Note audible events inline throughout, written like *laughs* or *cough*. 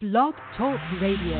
Blog Talk Radio.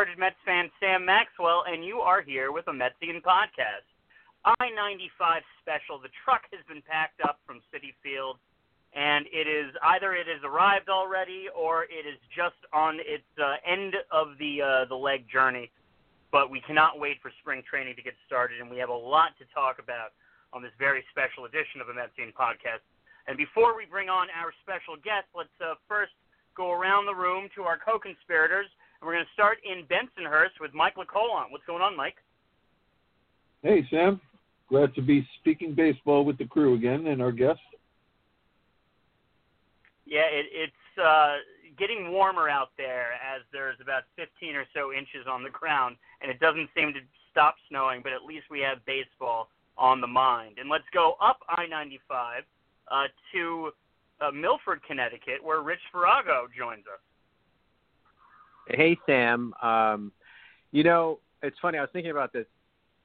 Converted Mets fan Sam Maxwell, and you are here with a Metsian podcast. I 95 special. The truck has been packed up from Citi Field, and it is either it has arrived already or it is just on its uh, end of the uh, the leg journey. But we cannot wait for spring training to get started, and we have a lot to talk about on this very special edition of a Metsian podcast. And before we bring on our special guest, let's uh, first go around the room to our co-conspirators, and we're going to start in Bensonhurst with Mike LaColon. What's going on, Mike? Hey, Sam. Glad to be speaking baseball with the crew again and our guests. Yeah, it, it's uh, getting warmer out there as there's about 15 or so inches on the ground, and it doesn't seem to stop snowing, but at least we have baseball on the mind. And let's go up I-95 uh, to uh, Milford, Connecticut, where Rich Farrago joins us. Hey, Sam. Um, you know, it's funny. I was thinking about this.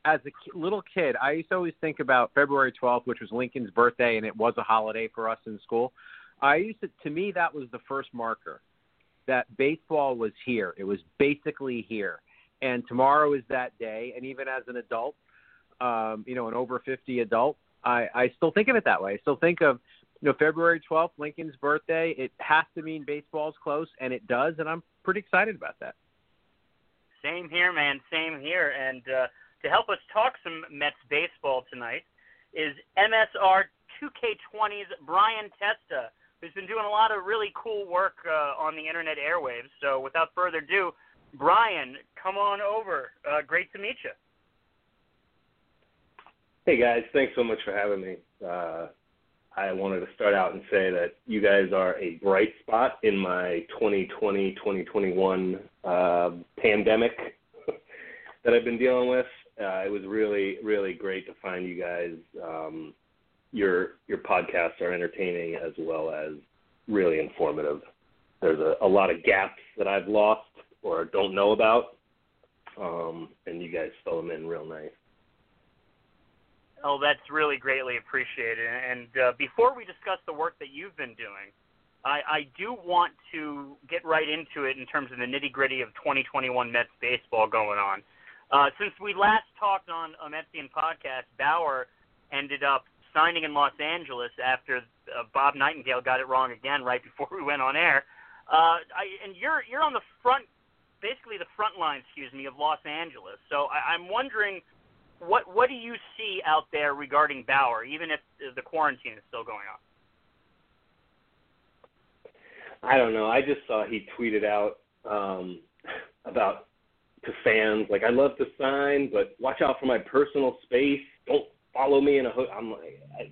As a little kid, I used to always think about February 12th, which was Lincoln's birthday, and it was a holiday for us in school. I used to, to me, that was the first marker that baseball was here. It was basically here. And tomorrow is that day. And even as an adult, um, you know, an over 50 adult, I, I still think of it that way. I still think of, you know, February 12th, Lincoln's birthday. It has to mean baseball's close, and it does, and I'm pretty excited about that. Same here, man. Same here. And uh, to help us talk some Mets baseball tonight is MSR 2K20's Brian Testa, who's been doing a lot of really cool work uh, on the internet airwaves. So without further ado, Brian, come on over. Uh, great to meet you. Hey guys, thanks so much for having me. Uh, I wanted to start out and say that you guys are a bright spot in my 2020-2021 uh, pandemic *laughs* that I've been dealing with. Uh, it was really, really great to find you guys. Um, your your podcasts are entertaining as well as really informative. There's a, a lot of gaps that I've lost or don't know about, um, and you guys fill them in real nice. Oh, that's really greatly appreciated. And uh, before we discuss the work that you've been doing, I, I do want to get right into it in terms of the nitty gritty of 2021 Mets baseball going on. Uh, since we last talked on a Metsian podcast, Bauer ended up signing in Los Angeles after uh, Bob Nightingale got it wrong again right before we went on air. Uh, I, and you're you're on the front, basically the front line, excuse me, of Los Angeles. So I, I'm wondering what what do you see out there regarding Bauer, even if the quarantine is still going on? I don't know. I just saw he tweeted out um, about to fans like, "I love to sign, but watch out for my personal space. Don't follow me in a hood." I'm like, I,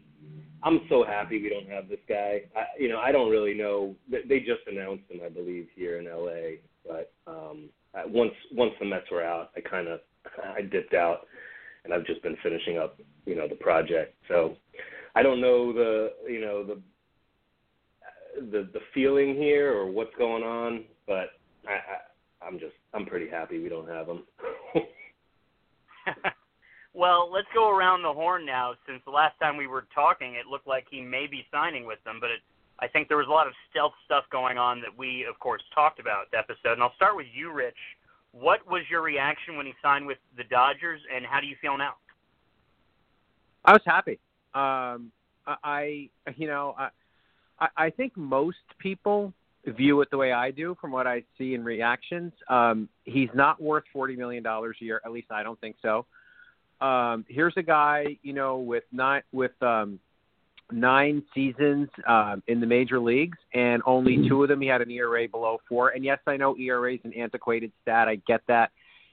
I'm so happy we don't have this guy. I, you know, I don't really know. They just announced him, I believe, here in LA. But um, once once the Mets were out, I kind of I dipped out, and I've just been finishing up, you know, the project. So I don't know the you know the the the feeling here or what's going on, but I, I I'm just I'm pretty happy we don't have him. *laughs* well, let's go around the horn now. Since the last time we were talking, it looked like he may be signing with them, but it, I think there was a lot of stealth stuff going on that we, of course, talked about the episode. And I'll start with you, Rich. What was your reaction when he signed with the Dodgers, and how do you feel now? I was happy. Um, I, you know, I, I- think most people view it the way I do from what I see in reactions. Um, he's not worth forty million dollars a year. At least I don't think so. Um, here's a guy, you know, with not, with um, nine seasons um, in the major leagues, and only two of them he had an ERA below four. And yes, I know ERA is an antiquated stat. I get that.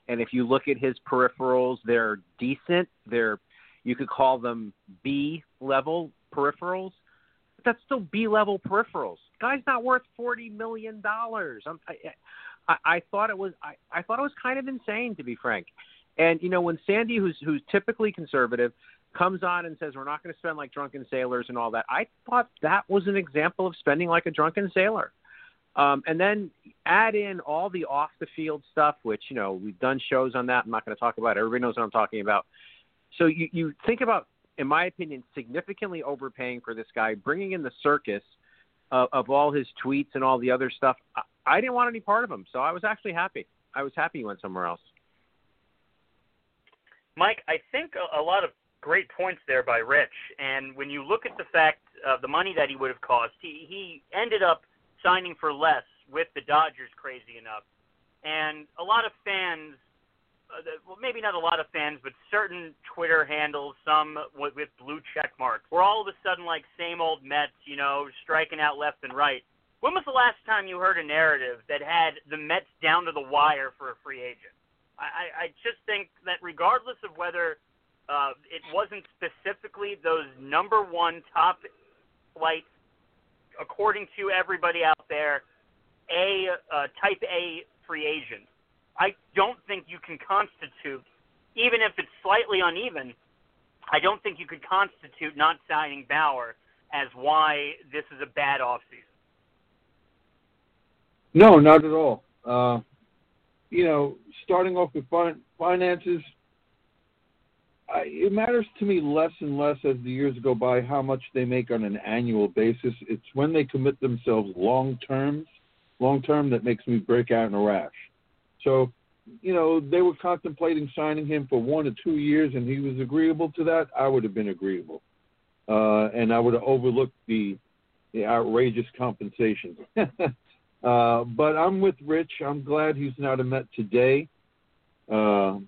And if you look at his peripherals, they're decent. They're you could call them B level peripherals. but that's still B level peripherals. Guy's not worth forty million dollars. I, I, I thought it was I, I thought it was kind of insane to be frank. And you know when Sandy, who's who's typically conservative, comes on and says we're not going to spend like drunken sailors and all that, I thought that was an example of spending like a drunken sailor. Um, and then add in all the off the field stuff, which you know we've done shows on that. I'm not going to talk about. It. Everybody knows what I'm talking about. So you you think about, in my opinion, significantly overpaying for this guy, bringing in the circus of, of all his tweets and all the other stuff. I, I didn't want any part of him, so I was actually happy. I was happy he went somewhere else. Mike, I think a, a lot of great points there by Rich. And when you look at the fact of the money that he would have cost, he, he ended up signing for less with the Dodgers, crazy enough. And a lot of fans, uh, well, maybe not a lot of fans, but certain Twitter handles, some with, with blue check marks, were all of a sudden like same old Mets, you know, striking out left and right. When was the last time you heard a narrative that had the Mets down to the wire for a free agent? I, I just think that regardless of whether uh, it wasn't specifically those number one top flight according to everybody out there, a uh, type A free agent. I don't think you can constitute, even if it's slightly uneven, I don't think you could constitute not signing Bauer as why this is a bad offseason. No, not at all. Uh, you know, starting off with fin- finances, I, it matters to me less and less as the years go by how much they make on an annual basis. It's when they commit themselves long terms, long term that makes me break out in a rash. So, you know, they were contemplating signing him for one or two years, and he was agreeable to that. I would have been agreeable, uh, and I would have overlooked the the outrageous compensation. *laughs* uh, but I'm with Rich. I'm glad he's not a Met today. Uh,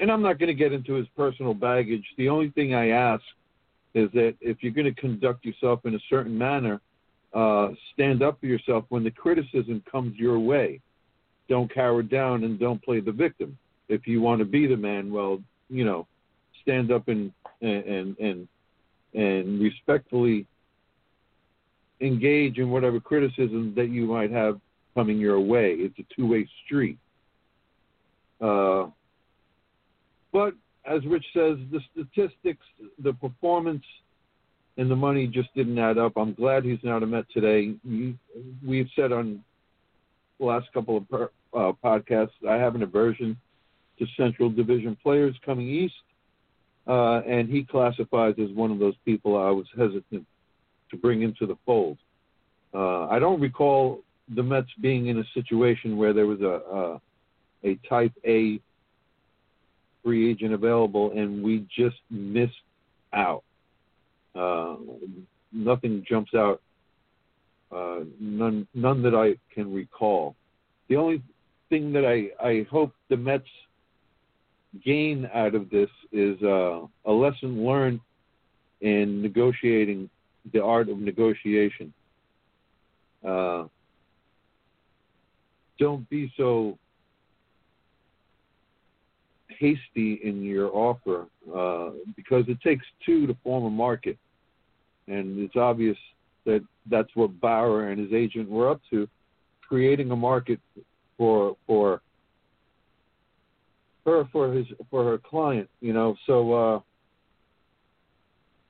and I'm not going to get into his personal baggage. The only thing I ask is that if you're going to conduct yourself in a certain manner, uh, stand up for yourself when the criticism comes your way. Don't cower down and don't play the victim. If you want to be the man, well, you know, stand up and and and and respectfully engage in whatever criticism that you might have coming your way. It's a two-way street. Uh, but as Rich says, the statistics, the performance, and the money just didn't add up. I'm glad he's not a Met today. We've said on the last couple of per, uh, podcasts, I have an aversion to Central Division players coming east, uh, and he classifies as one of those people I was hesitant to bring into the fold. Uh, I don't recall the Mets being in a situation where there was a, a, a Type A free agent available, and we just missed out. Uh, nothing jumps out. Uh, none, none that I can recall. The only thing that I, I hope the Mets gain out of this is uh, a lesson learned in negotiating the art of negotiation. Uh, don't be so hasty in your offer uh, because it takes two to form a market, and it's obvious that that's what Bauer and his agent were up to, creating a market for for her for his for her client. You know, so uh,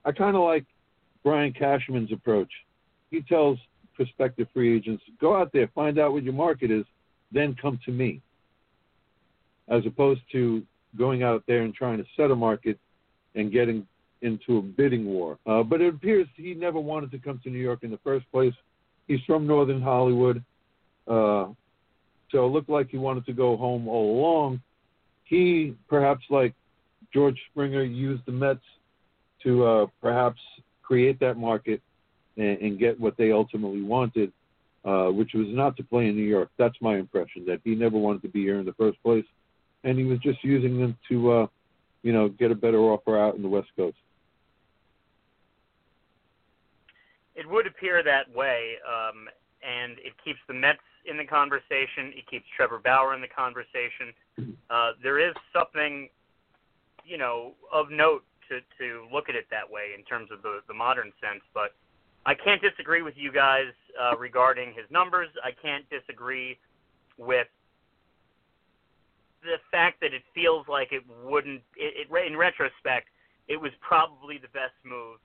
I kind of like Brian Cashman's approach. He tells prospective free agents, go out there, find out what your market is, then come to me as opposed to going out there and trying to set a market and getting into a bidding war. Uh, but it appears he never wanted to come to New York in the first place. He's from Northern Hollywood, uh, so it looked like he wanted to go home all along. He, perhaps like George Springer, used the Mets to uh, perhaps create that market and, and, get what they ultimately wanted, uh, which was not to play in New York. That's my impression, that he never wanted to be here in the first place and he was just using them to, uh, you know, get a better offer out in the West Coast. It would appear that way, um, and it keeps the Mets in the conversation. It keeps Trevor Bauer in the conversation. Uh, there is something, you know, of note to to look at it that way in terms of the the modern sense. But I can't disagree with you guys uh, regarding his numbers. I can't disagree with the fact that it feels like it wouldn't. It, it in retrospect, it was probably the best move.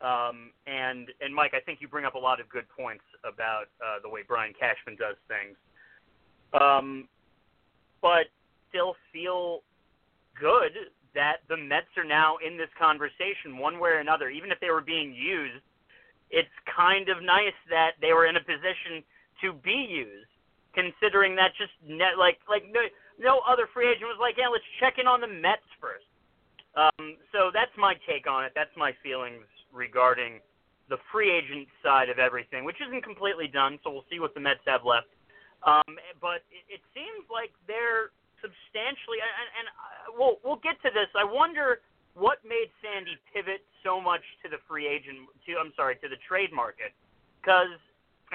Um, and and Mike, I think you bring up a lot of good points about uh, the way Brian Cashman does things. Um, but still feel good that the Mets are now in this conversation one way or another, even if they were being used. It's kind of nice that they were in a position to be used, considering that just net, like like no, no other free agent was like, yeah, let's check in on the Mets first. Um, so that's my take on it. That's my feelings regarding the free agent side of everything, which isn't completely done. So we'll see what the Mets have left. Um, but it, it seems like they're substantially, and, and uh, we'll we'll get to this. I wonder what made Sandy pivot so much to the free agent, to I'm sorry, to the trade market, because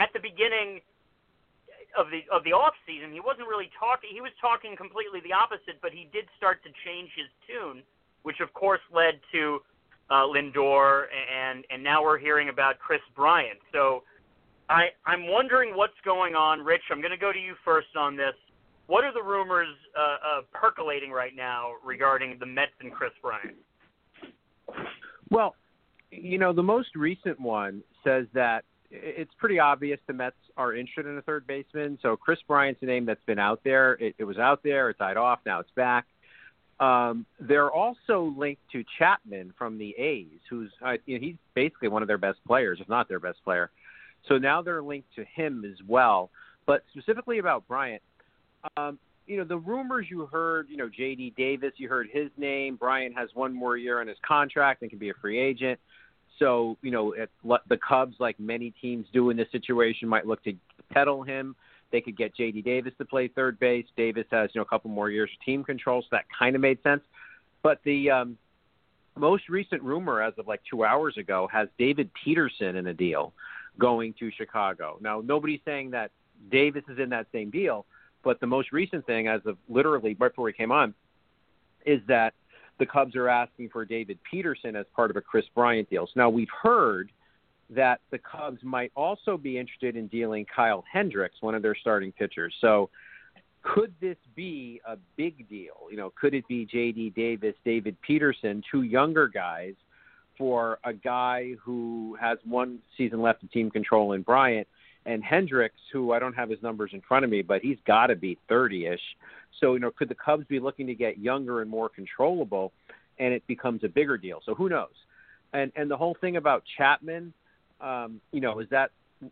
at the beginning of the of the off season, he wasn't really talking. He was talking completely the opposite, but he did start to change his tune, which of course led to uh, Lindor, and and now we're hearing about Kris Bryant. So I I'm wondering what's going on, Rich. I'm going to go to you first on this. What are the rumors uh, uh, percolating right now regarding the Mets and Kris Bryant? Well, you know, the most recent one says that it's pretty obvious the Mets are interested in a third baseman. So Kris Bryant's a name that's been out there. It, it was out there. It died off. Now it's back. Um, they're also linked to Chapman from the A's, who's uh, you know, he's basically one of their best players, if not their best player. So now they're linked to him as well. But specifically about Bryant, um, you know, the rumors you heard, you know, J.D. Davis, you heard his name. Bryant has one more year on his contract and can be a free agent. So, you know, if the Cubs, like many teams do in this situation, might look to peddle him. They could get J.D. Davis to play third base. Davis has, you know, a couple more years of team control, so that kind of made sense. But the um, most recent rumor, as of like two hours ago, has David Peterson in a deal going to Chicago. Now, nobody's saying that Davis is in that same deal, but the most recent thing, as of literally right before we came on, is that the Cubs are asking for David Peterson as part of a Kris Bryant deal. So now we've heard that the Cubs might also be interested in dealing Kyle Hendricks, one of their starting pitchers. So could this be a big deal? You know, could it be J.D. Davis, David Peterson, two younger guys for a guy who has one season left of team control in Bryant – and Hendricks, who I don't have his numbers in front of me, but he's got to be 30ish. So, you know, could the Cubs be looking to get younger and more controllable and it becomes a bigger deal? So, who knows? And and the whole thing about Chapman, um, you know, is that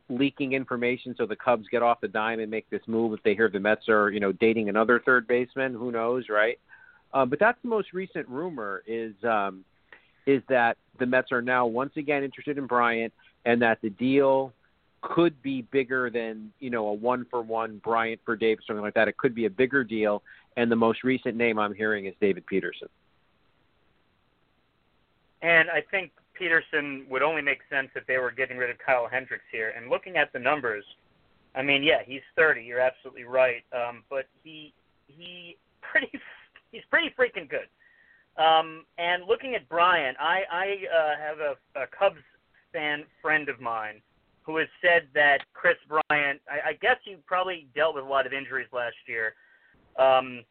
leaking information so the Cubs get off the dime and make this move if they hear the Mets are, you know, dating another third baseman, who knows, right? Um, but that's the most recent rumor is um, is that the Mets are now once again interested in Bryant and that the deal could be bigger than you know a one for one Bryant for Davis something like that. It could be a bigger deal, and the most recent name I'm hearing is David Peterson. And I think Peterson would only make sense if they were getting rid of Kyle Hendricks here. And looking at the numbers, I mean, yeah, he's 30. You're absolutely right. Um, but he he pretty *laughs* he's pretty freaking good. Um, and looking at Bryant, I I uh, have a, a Cubs fan friend of mine who has said that Kris Bryant, I, I guess he probably dealt with a lot of injuries last year, um,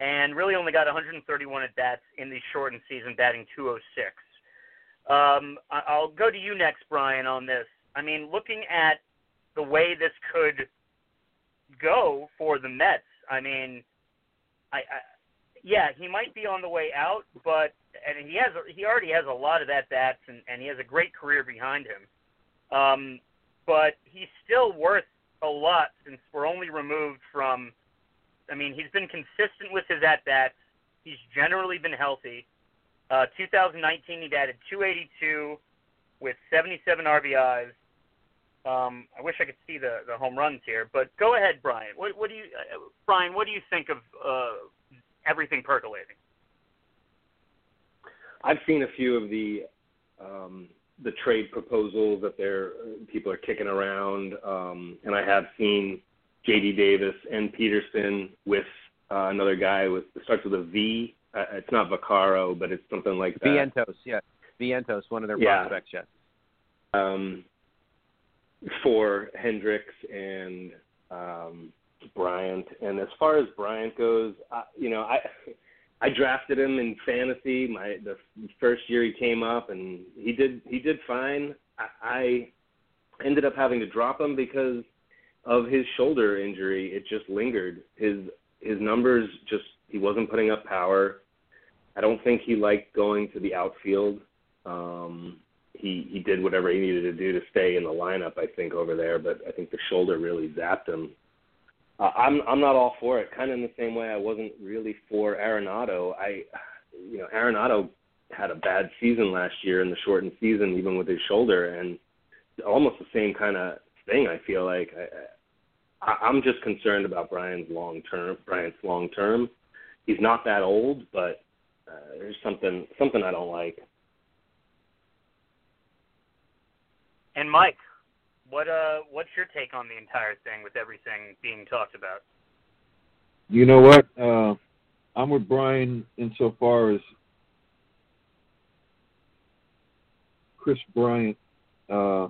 and really only got 131 at bats in the shortened season, batting 206. Um, I, I'll go to you next, Brian, on this. I mean, looking at the way this could go for the Mets, I mean, I, I yeah, he might be on the way out, but and he has he already has a lot of at bats and, and he has a great career behind him. Um, but he's still worth a lot since we're only removed from. I mean, he's been consistent with his at bats. He's generally been healthy. Uh, 2019, he batted 282 with 77 RBIs. Um, I wish I could see the, the home runs here, but go ahead, Brian. What, what do you, uh, Brian? What do you think of uh, everything percolating? I've seen a few of the um, the trade proposals that they're people are kicking around, um, and I have seen J.D. Davis and Peterson with uh, another guy with it starts with a V. Uh, it's not Vaccaro, but it's something like that. Vientos, yeah, Vientos, one of their yeah. prospects, yes. Um, for Hendricks and um, Bryant. And as far as Bryant goes, I, you know, I I drafted him in fantasy my the first year he came up, and he did he did fine. I, I ended up having to drop him because of his shoulder injury. It just lingered. His his numbers just he wasn't putting up power. I don't think he liked going to the outfield. Um, he he did whatever he needed to do to stay in the lineup. I think over there, but I think the shoulder really zapped him. Uh, I'm I'm not all for it. Kind of in the same way I wasn't really for Arenado. I, you know, Arenado had a bad season last year in the shortened season, even with his shoulder, and almost the same kind of thing. I feel like I, I I'm just concerned about Brian's long term. Bryant's long term. He's not that old, but uh, there's something something I don't like. And Mike, what uh, what's your take on the entire thing with everything being talked about? You know what? Uh, I'm with Brian insofar as Kris Bryant. Uh,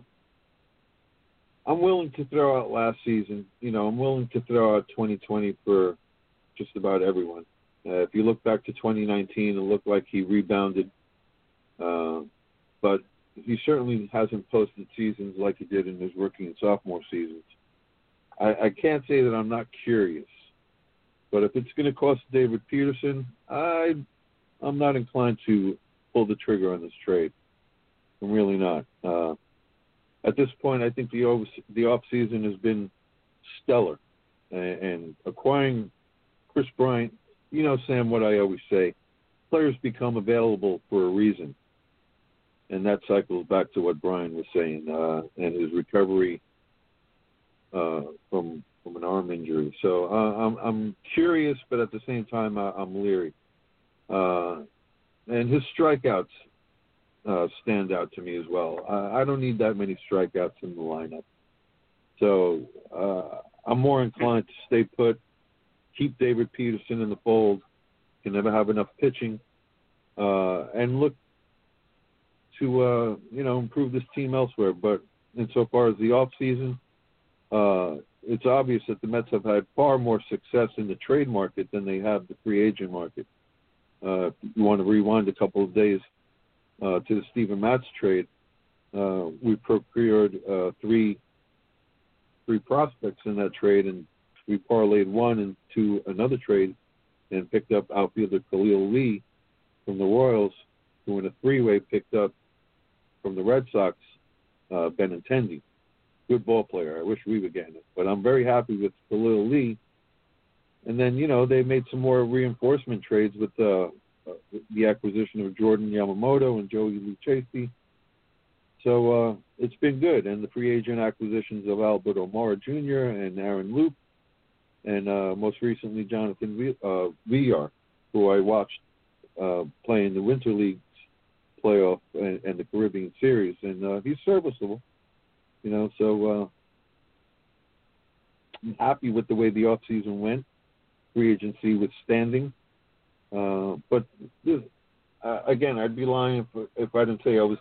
I'm willing to throw out last season. You know, I'm willing to throw out 2020 for just about everyone. Uh, if you look back to 2019, it looked like he rebounded, uh, but he certainly hasn't posted seasons like he did in his rookie and sophomore seasons. I, I can't say that I'm not curious, but if it's going to cost David Peterson, I I'm not inclined to pull the trigger on this trade. I'm really not. Uh, at this point, I think the over, the off season has been stellar, and, and acquiring Kris Bryant. You know, Sam, what I always say: players become available for a reason and that cycles back to what Brian was saying uh, and his recovery uh, from from an arm injury. So uh, I'm I'm curious, but at the same time I, I'm leery. Uh, and his strikeouts uh, stand out to me as well. I, I don't need that many strikeouts in the lineup. So uh, I'm more inclined to stay put, keep David Peterson in the fold. Can never have enough pitching, uh, and look to uh, you know improve this team elsewhere. But insofar as the off season, uh, it's obvious that the Mets have had far more success in the trade market than they have the free agent market. Uh, if you want to rewind a couple of days uh, to the Steven Matz trade, uh, we procured uh, three three prospects in that trade, and we parlayed one into another trade and picked up outfielder Khalil Lee from the Royals, who in a three-way picked up from the Red Sox, uh, Benintendi. Good ball player. I wish we were getting it. But I'm very happy with Khalil Lee. And then, you know, they made some more reinforcement trades with uh, the acquisition of Jordan Yamamoto and Joey Lucchesi. So uh, it's been good. And the free agent acquisitions of Albert Almora Jr. and Aaron Loup, and uh, most recently Jonathan v- uh, Villar, who I watched uh, play in the Winter League playoff and, and the Caribbean Series, and uh, he's serviceable. You know, so uh, I'm happy with the way the off season went. Free agency withstanding, uh, but this, uh, again, I'd be lying if, if I didn't say I was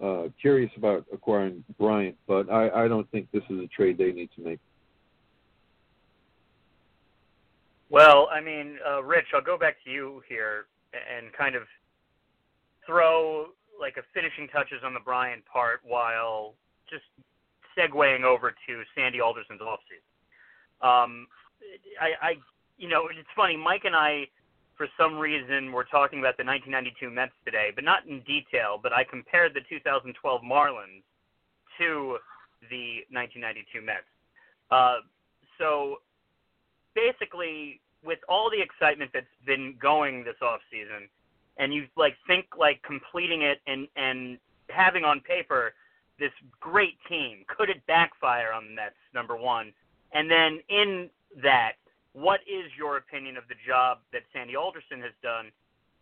uh, curious about acquiring Bryant, but I, I don't think this is a trade they need to make. Well, I mean, uh, Rich, I'll go back to you here and kind of throw like a finishing touches on the Bryant part while just segueing over to Sandy Alderson's offseason. Um, I, I, you know, it's funny. Mike and I, for some reason, were talking about the 1992 Mets today, but not in detail. But I compared the 2012 Marlins to the 1992 Mets. Uh, so basically, with all the excitement that's been going this off season and you like think like completing it and and having on paper this great team, could it backfire on the Mets? Number one, and then in that, what is your opinion of the job that Sandy Alderson has done,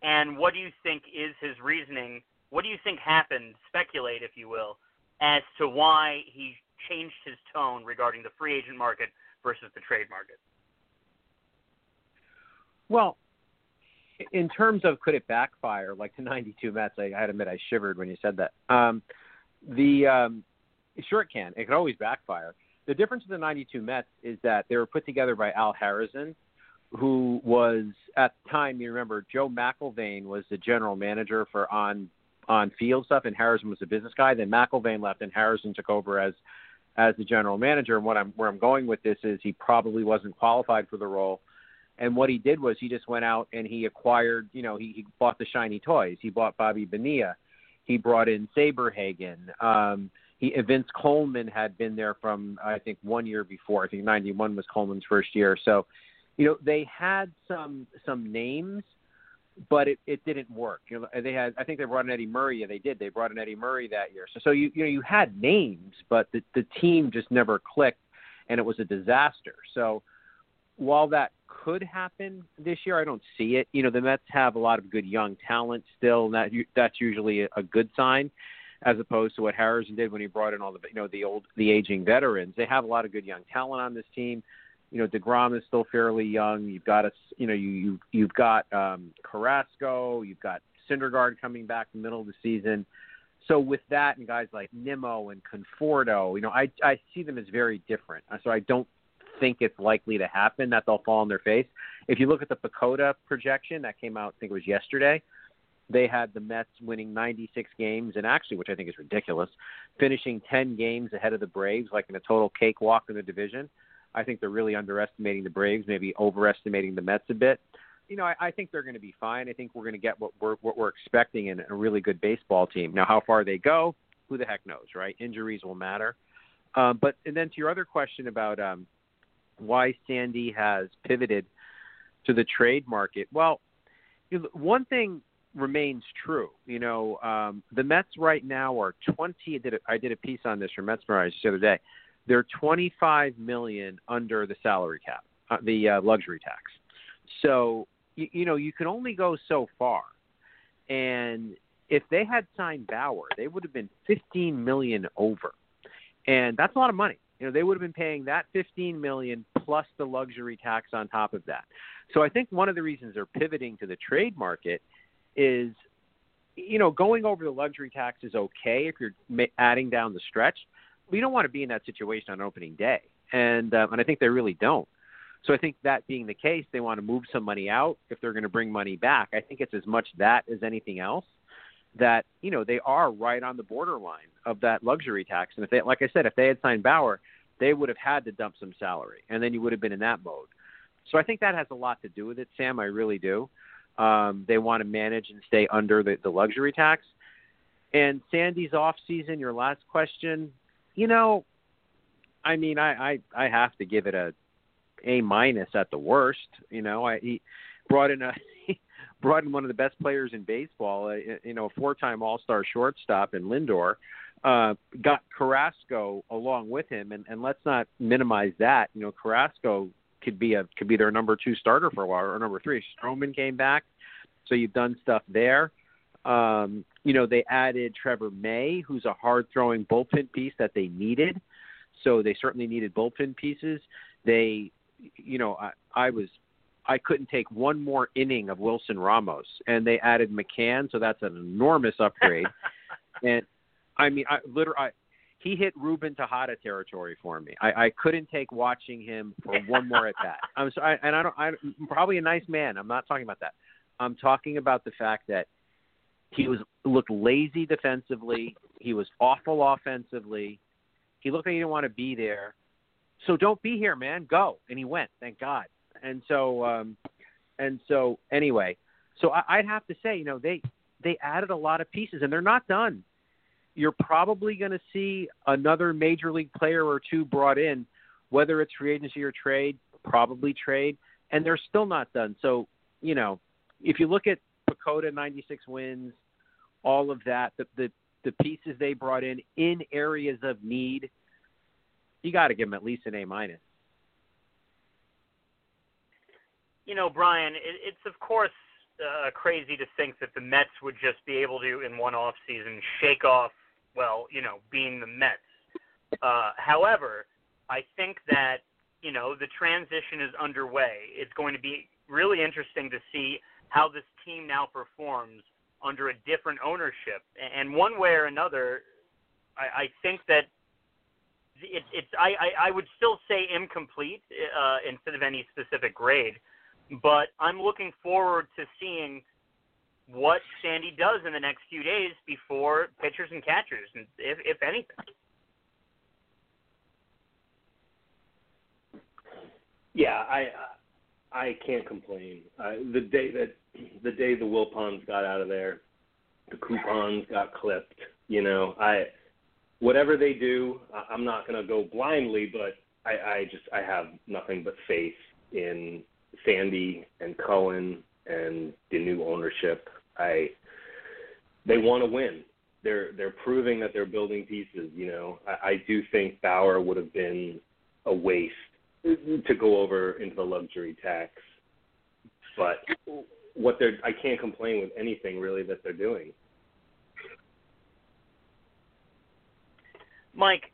and what do you think is his reasoning? What do you think happened? Speculate, if you will, as to why he changed his tone regarding the free agent market versus the trade market. Well, in terms of could it backfire like the 92 Mets, I, I had to admit I shivered when you said that. Um, the um, Sure, it can. It can always backfire. The difference with the '92 Mets is that they were put together by Al Harazin, who was at the time. You remember Joe McIlvaine was the general manager for on on field stuff, and Harazin was the business guy. Then McIlvaine left, and Harazin took over as as the general manager. And what I'm where I'm going with this is he probably wasn't qualified for the role. And what he did was he just went out and he acquired, you know, he, he bought the shiny toys. He bought Bobby Bonilla. He brought in Saberhagen. Um, he Vince Coleman had been there from I think one year before. I think '91 was Coleman's first year. So, you know, they had some some names, but it, it didn't work. You know, they had I think they brought in Eddie Murray. Yeah, they did. They brought in Eddie Murray that year. So so you you know you had names, but the the team just never clicked, and it was a disaster. So while that could happen this year, I don't see it. You know, the Mets have a lot of good young talent still, and that that's usually a, good sign, as opposed to what Harazin did when he brought in all the you know the old the aging veterans. They have a lot of good young talent on this team. You know, Degrom is still fairly young. You've got a you know you you you've got um, Carrasco. You've got Syndergaard coming back in the middle of the season. So with that and guys like Nimmo and Conforto, you know, I I see them as very different. So I don't think it's likely to happen that they'll fall on their face. If you look at the PECOTA projection that came out, I think it was yesterday, they had the Mets winning 96 games, and actually, which I think is ridiculous, finishing 10 games ahead of the Braves, like in a total cakewalk in the division. I think they're really underestimating the Braves, maybe overestimating the Mets a bit. You know, I, I think they're going to be fine. I think we're going to get what we're what we're expecting in a really good baseball team. Now, how far they go, who the heck knows, right? Injuries will matter. Um, but and then to your other question about um, why Sandy has pivoted to the trade market. Well, one thing remains true. You know, um, the Mets right now are 20. I did, a, I did a piece on this for Mets Mirage the other day. They're 25 million under the salary cap, uh, the uh, luxury tax. So you, you know you can only go so far, and if they had signed Bauer, they would have been 15 million over, and that's a lot of money. You know, they would have been paying that 15 million plus the luxury tax on top of that. So I think one of the reasons they're pivoting to the trade market is you know, going over the luxury tax is okay if you're adding down the stretch. You don't want to be in that situation on opening day, and um, and I think they really don't. So I think that being the case, they want to move some money out if they're going to bring money back. I think it's as much that as anything else that you know they are right on the borderline of that luxury tax. And if they, like I said, if they had signed Bauer, they would have had to dump some salary, and then you would have been in that mode. So I think that has a lot to do with it, Sam. I really do. Um, they want to manage and stay under the, the luxury tax. And Sandy's off season, your last question, you know, I mean, I, I I have to give it a A minus at the worst. You know, I he brought in a brought in one of the best players in baseball, uh, you know, a four-time All-Star shortstop in Lindor, uh, got Carrasco along with him, and, and let's not minimize that. You know, Carrasco could be a could be their number two starter for a while, or number three. Stroman came back, so you've done stuff there. Um, you know, they added Trevor May, who's a hard-throwing bullpen piece that they needed. So they certainly needed bullpen pieces. They, you know, I, I was I couldn't take one more inning of Wilson Ramos, and they added McCann, so that's an enormous upgrade. *laughs* and I mean, I literally, I, he hit Ruben Tejada territory for me. I, I couldn't take watching him for one more at bat. *laughs* I'm sorry, and I don't. I'm probably a nice man. I'm not talking about that. I'm talking about the fact that he was looked lazy defensively. He was awful offensively. He looked like he didn't want to be there. So don't be here, man. Go. And he went. Thank God and so um, and so anyway, so I, I'd have to say, you know, they they added a lot of pieces, and they're not done. You're probably going to see another major league player or two brought in, whether it's free agency or trade, probably trade, and they're still not done. So, you know, if you look at PECOTA 96 wins, all of that, the the, the pieces they brought in in areas of need, you got to give them at least an A minus you know, Brian, it, it's of course uh, crazy to think that the Mets would just be able to, in one off season, shake off, well, you know, being the Mets. Uh, however, I think that you know the transition is underway. It's going to be really interesting to see how this team now performs under a different ownership. And one way or another, I, I think that it, it's I, I I would still say incomplete uh, instead of any specific grade, but I'm looking forward to seeing what Sandy does in the next few days before pitchers and catchers, and if if anything. Yeah, I I can't complain. Uh, the day that the day the Wilpons got out of there, the coupons got clipped. You know, I whatever they do, I'm not going to go blindly, but I, I just I have nothing but faith in Sandy and Cohen and the new ownership. I they want to win. They're they're proving that they're building pieces. You know, I, I do think Bauer would have been a waste mm-hmm. to go over into the luxury tax, but what they're I can't complain with anything really that they're doing. Mike,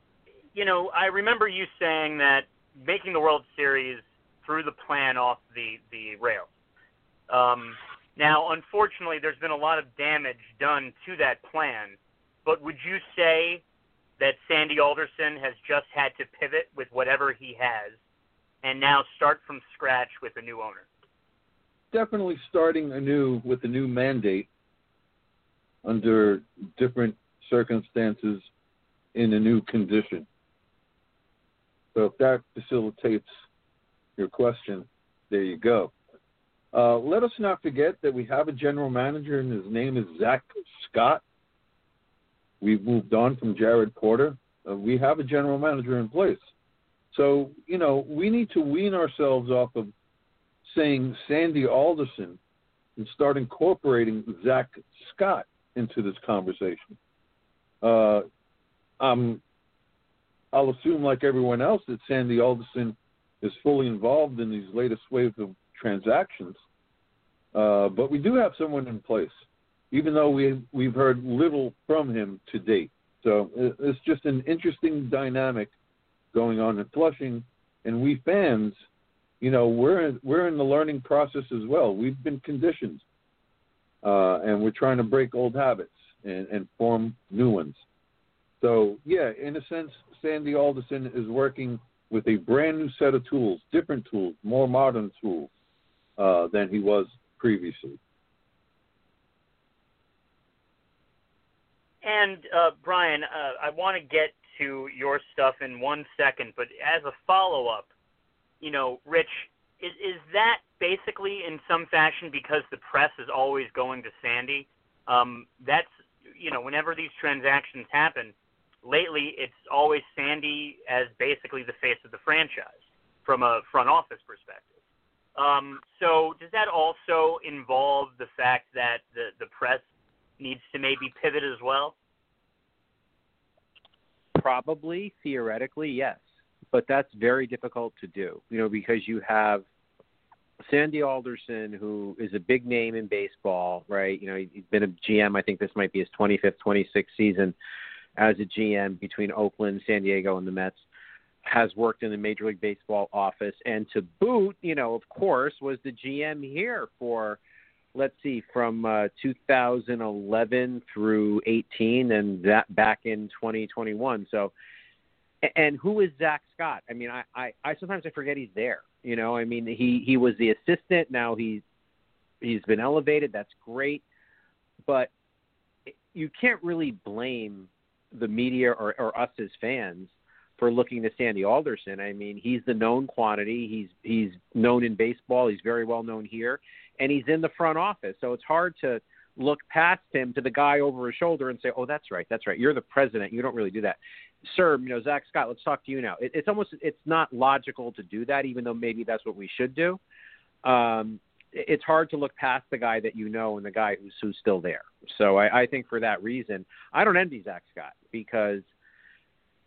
you know, I remember you saying that making the World Series threw the plan off the the rails. Um, now, unfortunately, there's been a lot of damage done to that plan. But would you say that Sandy Alderson has just had to pivot with whatever he has, and now start from scratch with a new owner? Definitely starting anew with a new mandate under different circumstances in a new condition. So if that facilitates your question, there you go. Uh, let us not forget that we have a general manager, and his name is Zack Scott. We've moved on from Jared Porter. Uh, we have a general manager in place. So, you know, we need to wean ourselves off of saying Sandy Alderson and start incorporating Zack Scott into this conversation. Uh, um, I'll assume, like everyone else, that Sandy Alderson is fully involved in these latest wave of transactions. Uh, but we do have someone in place, even though we we've heard little from him to date. So it's just an interesting dynamic going on in Flushing, and we fans, you know, we're we're in the learning process as well. We've been conditioned, uh, and we're trying to break old habits and, and form new ones. So yeah, in a sense, Sandy Alderson is working with a brand new set of tools, different tools, more modern tools uh, than he was previously. And uh, Brian, uh, I want to get to your stuff in one second, but as a follow up, you know, Rich, is, is that basically in some fashion because the press is always going to Sandy? Um, that's you know, whenever these transactions happen, lately it's always Sandy as basically the face of the franchise from a front office perspective. Um, so does that also involve the fact that the, the press needs to maybe pivot as well? Probably, theoretically, yes. But that's very difficult to do, you know, because you have Sandy Alderson, who is a big name in baseball, right? You know, he's been a GM. I think this might be his 25th, 26th season as a GM between Oakland, San Diego, and the Mets has worked in the Major League Baseball office, and to boot, you know, of course, was the GM here for, let's see, from uh, 2011 through 18, and that back in 2021. So, and who is Zack Scott? I mean, I, I, I sometimes I forget he's there. You know, I mean, he he was the assistant. Now he's he's been elevated. That's great, but you can't really blame the media or, or us as fans for looking to Sandy Alderson. I mean, he's the known quantity. He's he's known in baseball. He's very well known here, and he's in the front office. So it's hard to look past him to the guy over his shoulder and say, "Oh, that's right, that's right. You're the president. You don't really do that." Sir, you know, Zack Scott. Let's talk to you now. It, it's almost it's not logical to do that, even though maybe that's what we should do. Um, it's hard to look past the guy that you know and the guy who's who's still there. So I, I think for that reason, I don't envy Zack Scott because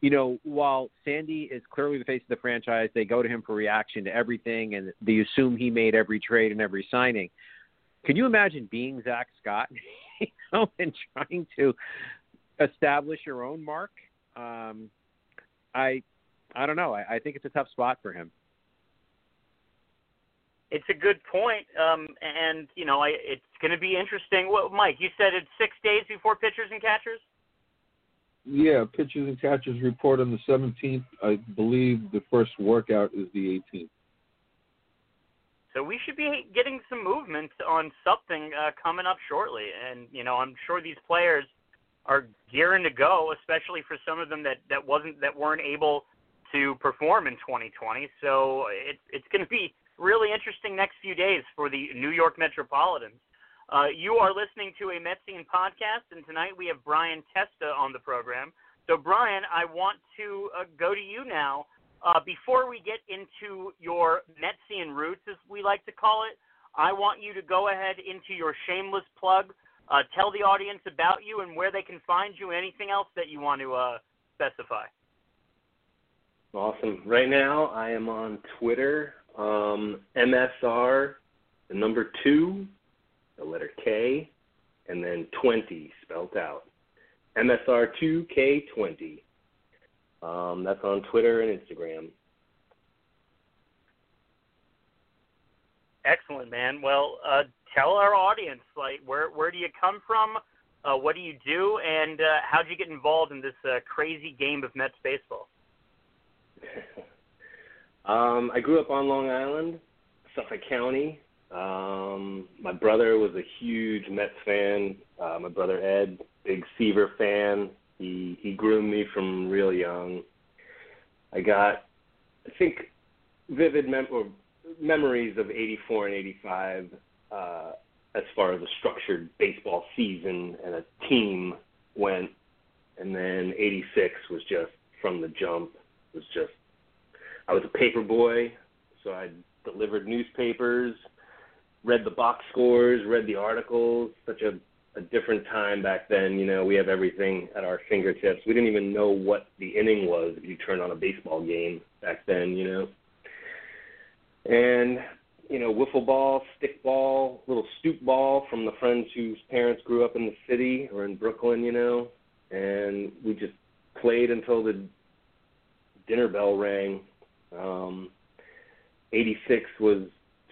you know, while Sandy is clearly the face of the franchise, they go to him for reaction to everything, and they assume he made every trade and every signing. Can you imagine being Zack Scott, *laughs* you know, and trying to establish your own mark? Um, I, I don't know. I, I think it's a tough spot for him. It's a good point, um, and you know, I, it's going to be interesting. Well, Mike, you said it's six days before pitchers and catchers. yeah, pitchers and catchers report on the 17th. I believe the first workout is the 18th. So we should be getting some movement on something uh, coming up shortly, and you know I'm sure these players are gearing to go, especially for some of them that that wasn't that weren't able to perform in 2020. So it's it's going to be really interesting next few days for the New York Metropolitans. Uh, you are listening to a Metsian podcast, and tonight we have Brian Testa on the program. So, Brian, I want to uh, go to you now. Uh, before we get into your Metsian roots, as we like to call it, I want you to go ahead into your shameless plug. Uh, tell the audience about you and where they can find you. Anything else that you want to uh, specify? Awesome. Right now, I am on Twitter, um, MSR, the number two, the letter K, and then 20 spelled out. MSR2K20. Um, that's on Twitter and Instagram. Excellent, man. Well, uh, tell our audience, like, where where do you come from? Uh, what do you do, and uh, how did you get involved in this uh, crazy game of Mets baseball? *laughs* um, I grew up on Long Island, Suffolk County. Um, my brother was a huge Mets fan. Uh, my brother Ed, big Seaver fan. He he groomed me from real young. I got, I think, vivid mem- or memories of '84 and '85 uh, as far as a structured baseball season and a team went, and then '86 was just from the jump. Was just I was a paper boy, so I delivered newspapers read the box scores, read the articles. Such a a different time back then. You know, we have everything at our fingertips. We didn't even know what the inning was if you turned on a baseball game back then. You know, and you know, wiffle ball, stick ball, little stoop ball from the friends whose parents grew up in the city or in Brooklyn. You know, and we just played until the dinner bell rang. Um, 86 was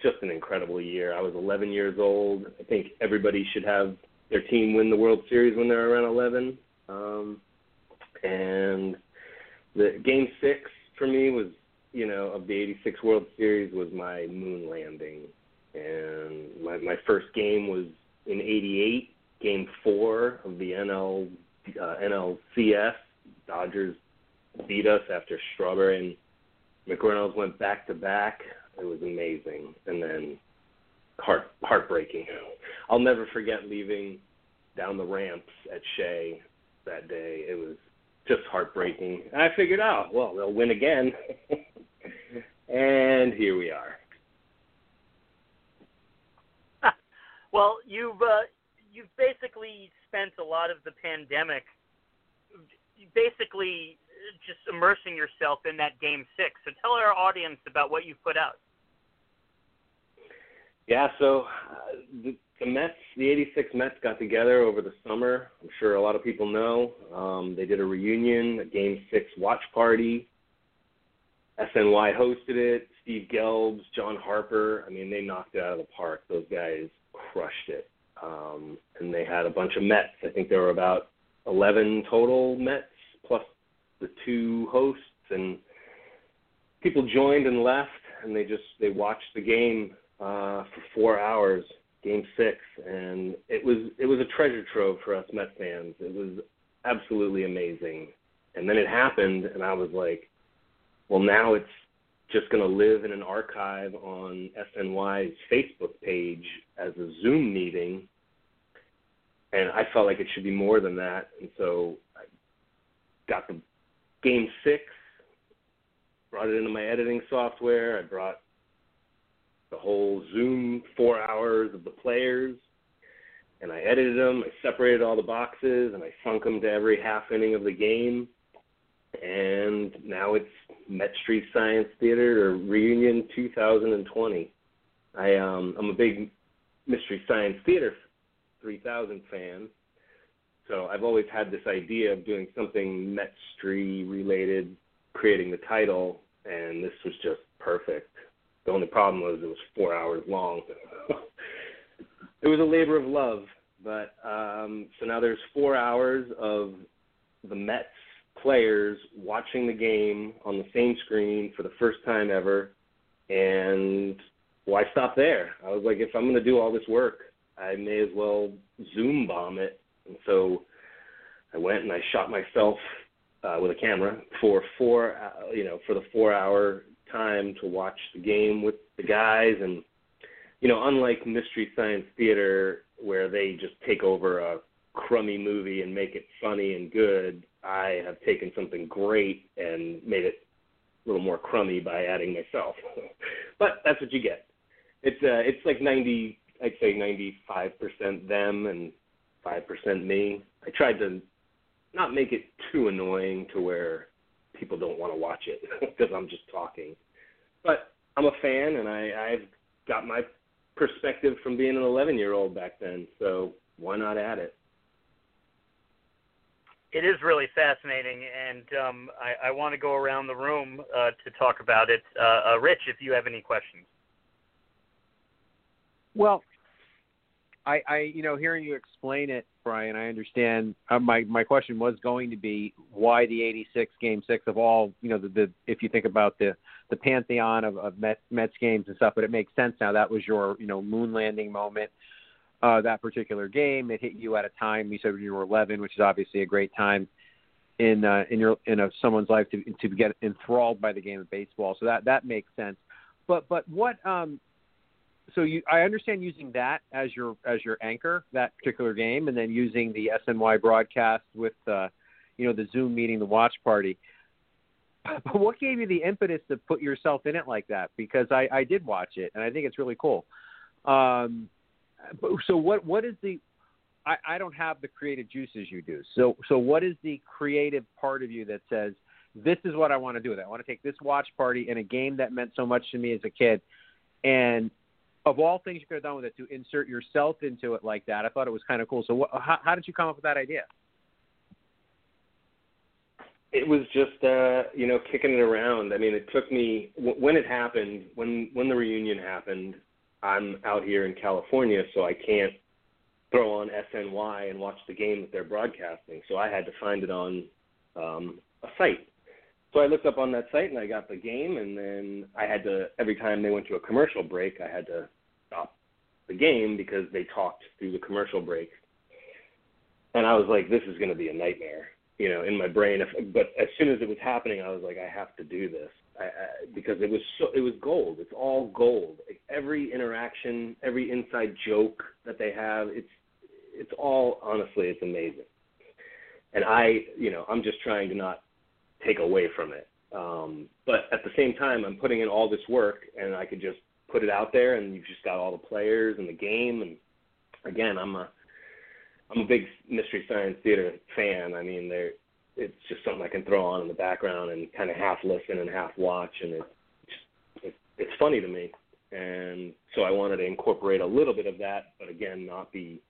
just an incredible year. I was 11 years old. I think everybody should have their team win the World Series when they're around 11. Um, and the game six for me was, you know, of the 86 World Series was my moon landing. And my, my first game was in 88, game four of the NL, uh, NLCS. Dodgers beat us after Strawberry and McReynolds went back to back it was amazing, and then heart heartbreaking. I'll never forget leaving down the ramps at Shea that day. It was just heartbreaking. And I figured out, well, they'll win again. *laughs* and here we are. *laughs* well, you've uh, you've basically spent a lot of the pandemic basically just immersing yourself in that game six. So tell our audience about what you've put out. Yeah, so uh, the, the Mets, the '86 Mets, got together over the summer. I'm sure a lot of people know. Um, they did a reunion, a Game Six watch party. SNY hosted it. Steve Gelbs, John Harper. I mean, they knocked it out of the park. Those guys crushed it. Um, and they had a bunch of Mets. I think there were about 11 total Mets plus the two hosts, and people joined and left, and they just they watched the game uh, for four hours, Game Six, and it was it was a treasure trove for us Met fans. It was absolutely amazing. And then it happened, and I was like, well, now it's just going to live in an archive on SNY's Facebook page as a Zoom meeting. And I felt like it should be more than that. And so I got the game six, brought it into my editing software. I brought the whole Zoom four hours of the players, and I edited them. I separated all the boxes, and I sunk them to every half inning of the game. And now it's Met Street Science Theater or Reunion 2020. I um I'm a big Mystery Science Theater 3000 fan, so I've always had this idea of doing something Met Street related, creating the title, and this was just perfect. The only problem was it was four hours long. *laughs* it was a labor of love, but um, so now there's four hours of the Mets players watching the game on the same screen for the first time ever, and why stop there? I was like, if I'm going to do all this work, I may as well Zoom bomb it. And so I went and I shot myself uh, with a camera for four, uh, you know, for the four-hour time to watch the game with the guys, and you know, unlike Mystery Science Theater where they just take over a crummy movie and make it funny and good, I have taken something great and made it a little more crummy by adding myself. *laughs* but that's what you get. It's uh, it's like ninety, I'd say ninety-five percent them and five percent me. I tried to not make it too annoying to where people don't want to watch it *laughs* because I'm just talking. But I'm a fan, and I, I've got my perspective from being an 11 year old back then. So why not add it? It is really fascinating, and um, I, I want to go around the room uh, to talk about it. Uh, uh, Rich, if you have any questions. Well, I, I, you know, hearing you explain it, Brian, I understand. Uh, my my question was going to be why the '86 Game Six of all, you know, the, the if you think about the the pantheon of, of Mets, Mets games and stuff, but it makes sense now. That was your, you know, moon landing moment. Uh, that particular game, it hit you at a time. You said when you were 11, which is obviously a great time in uh, in your in a, someone's life to to get enthralled by the game of baseball. So that that makes sense. But but what um so you, I understand using that as your as your anchor that particular game, and then using the SNY broadcast with uh, you know the Zoom meeting, the watch party. *laughs* But what gave you the impetus to put yourself in it like that? Because I, I did watch it, and I think it's really cool. Um, so what what is the I, I don't have the creative juices you do. So so what is the creative part of you that says this is what I want to do? I want to take this watch party in a game that meant so much to me as a kid and of all things you could have done with it to insert yourself into it like that, I thought it was kind of cool. So, what, how, how did you come up with that idea? It was just, uh, you know, kicking it around. I mean, it took me when it happened, when when the reunion happened. I'm out here in California, so I can't throw on SNY and watch the game that they're broadcasting. So I had to find it on um, a site so I looked up on that site and I got the game, and then I had to every time they went to a commercial break, I had to stop the game because they talked through the commercial break. And I was like, this is going to be a nightmare, you know, in my brain. If, but as soon as it was happening, I was like, I have to do this I, I, because it was so it was gold. It's all gold. Like every interaction, every inside joke that they have, it's it's all honestly, it's amazing. And I, you know, I'm just trying to not take away from it. Um, but at the same time, I'm putting in all this work, and I could just put it out there, and you've just got all the players and the game. And again, I'm a I'm a big Mystery Science Theater fan. I mean, there it's just something I can throw on in the background and kind of half listen and half watch, and it, it it's funny to me. And so I wanted to incorporate a little bit of that, but again, not be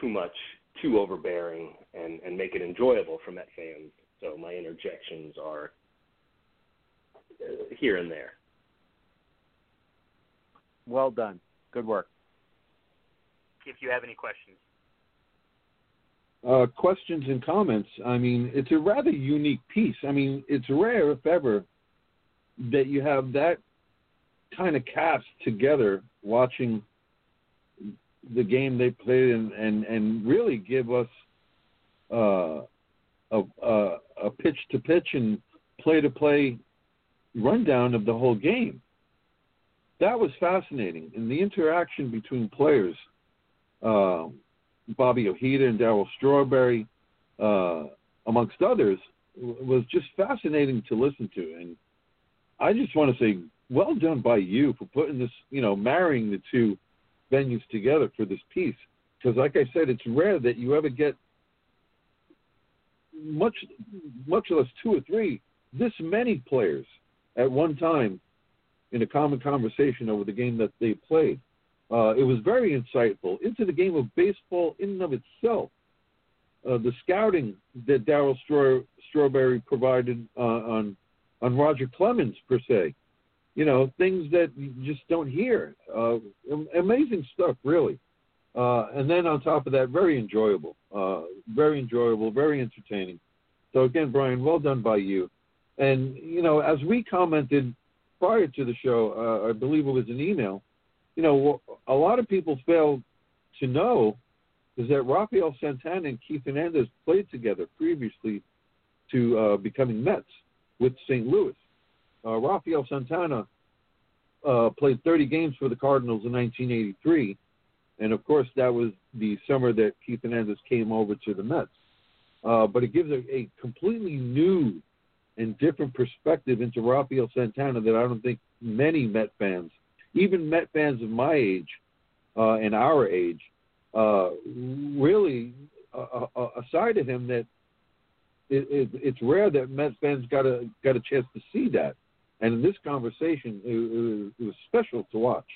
too much, too overbearing, and and make it enjoyable for Met fans so my interjections are uh, here and there. Well done. Good work. If you have any questions. Uh, questions and comments. I mean, it's a rather unique piece. I mean, it's rare, if ever, that you have that kind of cast together watching the game they played and, and, and really give us uh, a, a, a pitch to pitch and play to play rundown of the whole game. That was fascinating, and the interaction between players, uh, Bobby Ojeda and Darryl Strawberry, uh, amongst others, was just fascinating to listen to. And I just want to say, well done by you for putting this, you know, marrying the two venues together for this piece. Because, like I said, it's rare that you ever get much much less two or three, this many players at one time in a common conversation over the game that they played. Uh, it was very insightful into the game of baseball in and of itself. Uh, the scouting that Darryl Straw- Strawberry provided uh, on on Roger Clemens per se, you know, things that you just don't hear. Uh, amazing stuff, really. Uh, and then on top of that, very enjoyable, uh, very enjoyable, very entertaining. So again, Brian, well done by you. And you know, as we commented prior to the show, uh, I believe it was an email. You know, a lot of people fail to know is that Rafael Santana and Keith Hernandez played together previously to uh, becoming Mets with St. Louis. Uh, Rafael Santana uh, played 30 games for the Cardinals in 1983, and of course that was the summer that Keith Hernandez came over to the Mets. Uh, but it gives a, a completely new and different perspective into Rafael Santana that I don't think many Met fans, even Met fans of my age uh, and our age, uh, really a, a, a side of him that it, it, it's rare that Met fans got a got a chance to see that. And in this conversation, it, it, was, it was special to watch.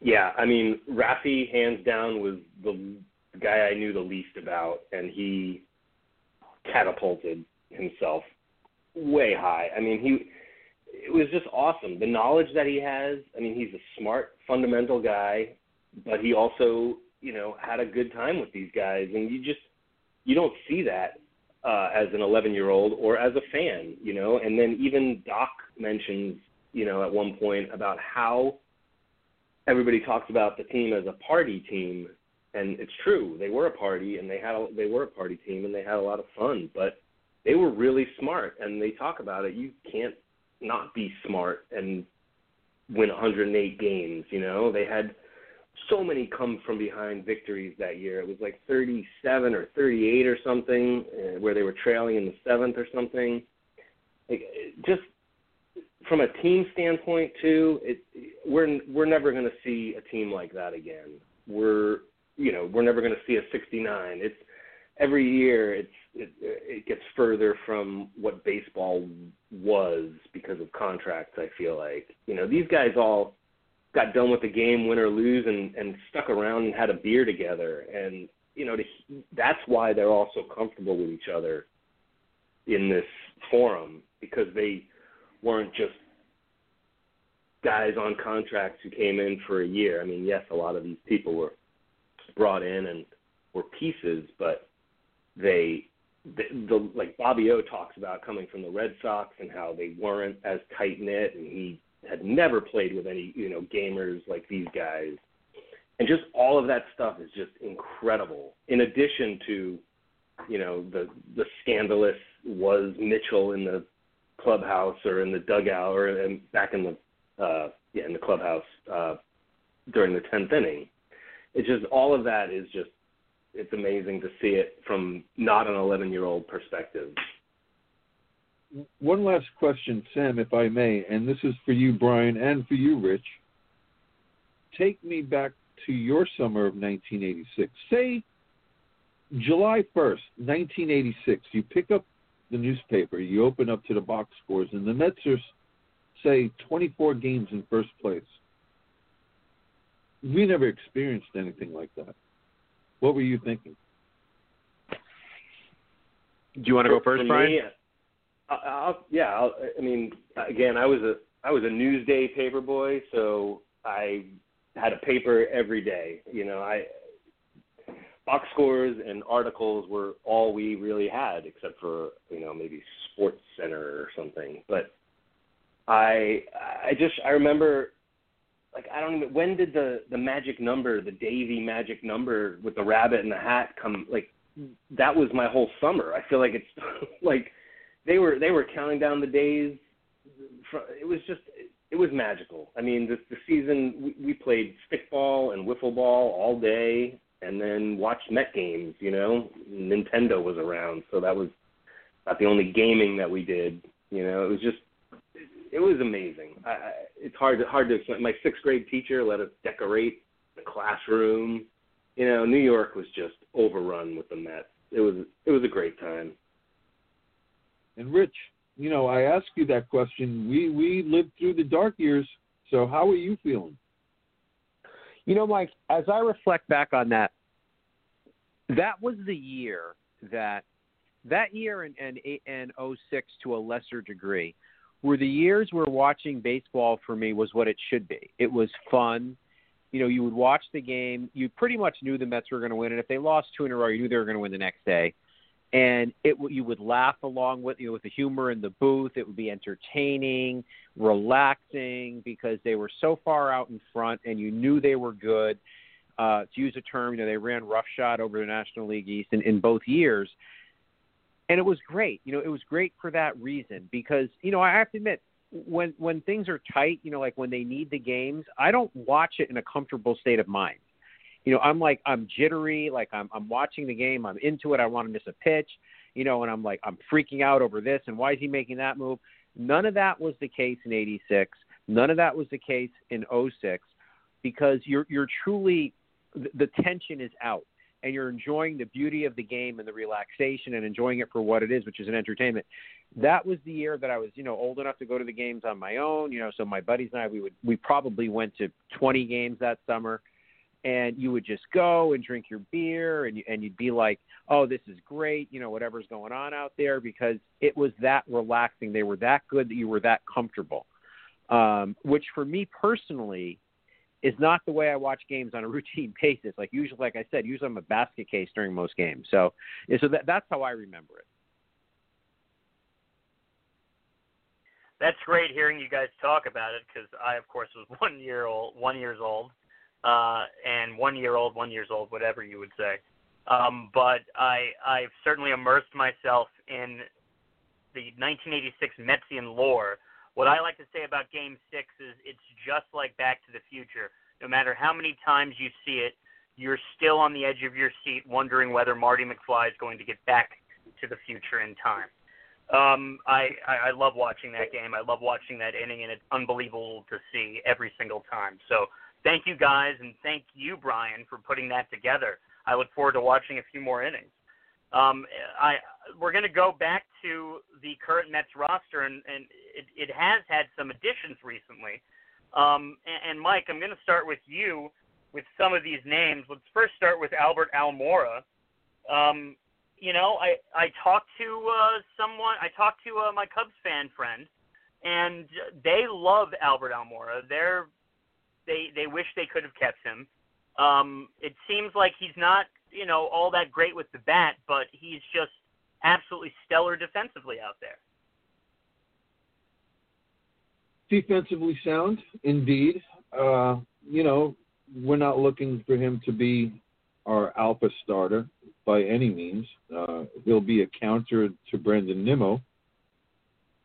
Yeah, I mean, Rafi hands down was the guy I knew the least about, and he catapulted himself way high. I mean, he it was just awesome. The knowledge that he has. I mean, he's a smart, fundamental guy, but he also, you know, had a good time with these guys, and you just you don't see that uh, as an 11 year old or as a fan, you know. And then even Doc mentions, you know, at one point about how everybody talks about the team as a party team, and it's true. They were a party, and they had a, they were a party team, and they had a lot of fun, but they were really smart, and they talk about it. You can't not be smart and win 108 games. You know, they had so many come from behind victories that year. It was like 37 or 38 or something, uh, where they were trailing in the seventh or something. Like, just from a team standpoint too, it we're we're never going to see a team like that again. We're you know we're never going to see a 69. It's every year it's it, it gets further from what baseball was because of contracts. I feel like you know these guys all got done with the game, win or lose, and and stuck around and had a beer together, and you know to, that's why they're all so comfortable with each other in this forum because they weren't just guys on contracts who came in for a year. I mean, yes, a lot of these people were brought in and were pieces, but they the, the like Bobby O talks about coming from the Red Sox and how they weren't as tight knit, and he had never played with any you know gamers like these guys, and just all of that stuff is just incredible. In addition to, you know, the the scandalous was Mitchell in the clubhouse or in the dugout or in, back in the uh, yeah in the clubhouse uh, during the tenth inning. It's just all of that is just it's amazing to see it from not an 11 year old perspective. One last question, Sam, if I may, and this is for you, Brian, and for you, Rich. Take me back to your summer of 1986. Say July 1st, 1986. You pick up the newspaper, you open up to the box scores, and the Mets are, say, 24 games in first place. We never experienced anything like that. What were you thinking? Do you want to go first, For Brian? Me, I'll, yeah, I'll, I mean, again, I was a I was a Newsday paper boy, so I had a paper every day. You know, I box scores and articles were all we really had, except for you know maybe Sports Center or something. But I I just I remember like I don't even when did the the magic number, the Davey magic number with the rabbit and the hat come like that was my whole summer. I feel like it's *laughs* like they were they were counting down the days. It was just it was magical. I mean, the the season we, we played stickball and wiffle ball all day, and then watched Met games. You know, Nintendo was around, so that was not the only gaming that we did. You know, it was just it was amazing. I, I, it's hard to hard to explain. My sixth grade teacher let us decorate the classroom. You know, New York was just overrun with the Mets. It was it was a great time. And Rich, you know, I asked you that question. We we lived through the dark years, so how are you feeling? You know, Mike, as I reflect back on that, that was the year that that year and and and 06 to a lesser degree were the years where watching baseball for me was what it should be. It was fun. You know, you would watch the game. You pretty much knew the Mets were going to win, and if they lost two in a row, you knew they were going to win the next day. And it you would laugh along with you know, with the humor in the booth. It would be entertaining, relaxing because they were so far out in front, and you knew they were good. Uh, to use a term, you know, they ran roughshod over the National League East in, in both years and it was great. You know, it was great for that reason because you know I have to admit when when things are tight, you know, like when they need the games, I don't watch it in a comfortable state of mind. You know, I'm like I'm jittery, like I'm I'm watching the game, I'm into it, I want to miss a pitch, you know, and I'm like I'm freaking out over this and why is he making that move? None of that was the case in 86. None of that was the case in 06 because you're you're truly the tension is out and you're enjoying the beauty of the game and the relaxation and enjoying it for what it is, which is an entertainment. That was the year that I was, you know, old enough to go to the games on my own. You know, so my buddies and I, we would, we probably went to 20 games that summer, and you would just go and drink your beer, and you, and you'd be like, oh, this is great, you know, whatever's going on out there, because it was that relaxing. They were that good that you were that comfortable. Um, which for me personally is not the way I watch games on a *laughs* routine basis. Like usually, like I said, usually I'm a basket case during most games. So, so that, that's how I remember it. That's great hearing you guys talk about it because I, of course, was *laughs* one year old, one years old, uh, and one year old, one years old, whatever you would say. Um, but I, I've certainly immersed myself in the 1986 Metsian lore what I like to say about Game Six is it's just like Back to the Future. No matter how many times you see it, you're still on the edge of your seat, wondering whether Marty McFly is going to get back to the future in time. Um, I, I I love watching that game. I love watching that inning, and it's unbelievable to see every single time. So thank you guys, and thank you, Brian, for putting that together. I look forward to watching a few more innings. Um, I we're going to go back to the current Mets roster, and, and it, it has had some additions recently. Um, and, and Mike, I'm going to start with you with some of these names. Let's first start with Albert Almora. Um, you know, I I talked to uh, someone. I talked to uh, my Cubs fan friend, and they love Albert Almora. They're they they wish they could have kept him. Um, it seems like he's not you know all that great with the bat, but he's just absolutely stellar defensively out there. Defensively sound, indeed. Uh, you know, we're not looking for him to be our alpha starter by any means. Uh, he'll be a counter to Brandon Nimmo.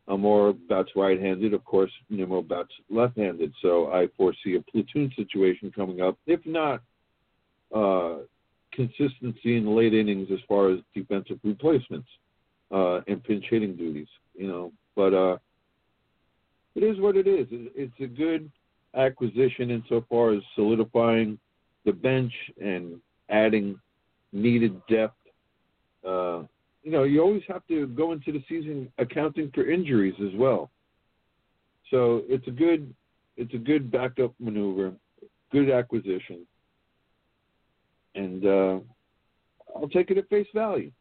Almora bats right-handed. Of course, Nimmo bats left-handed. So I foresee a platoon situation coming up. If not uh, consistency in the late innings as far as defensive replacements uh, and pinch hitting duties. You know, but uh, it is what it is. It's a good acquisition insofar as solidifying the bench and adding needed depth. Uh, you know, you always have to go into the season accounting for injuries as well. So it's a good, it's a good backup maneuver, good acquisition and uh, I'll take it at face value.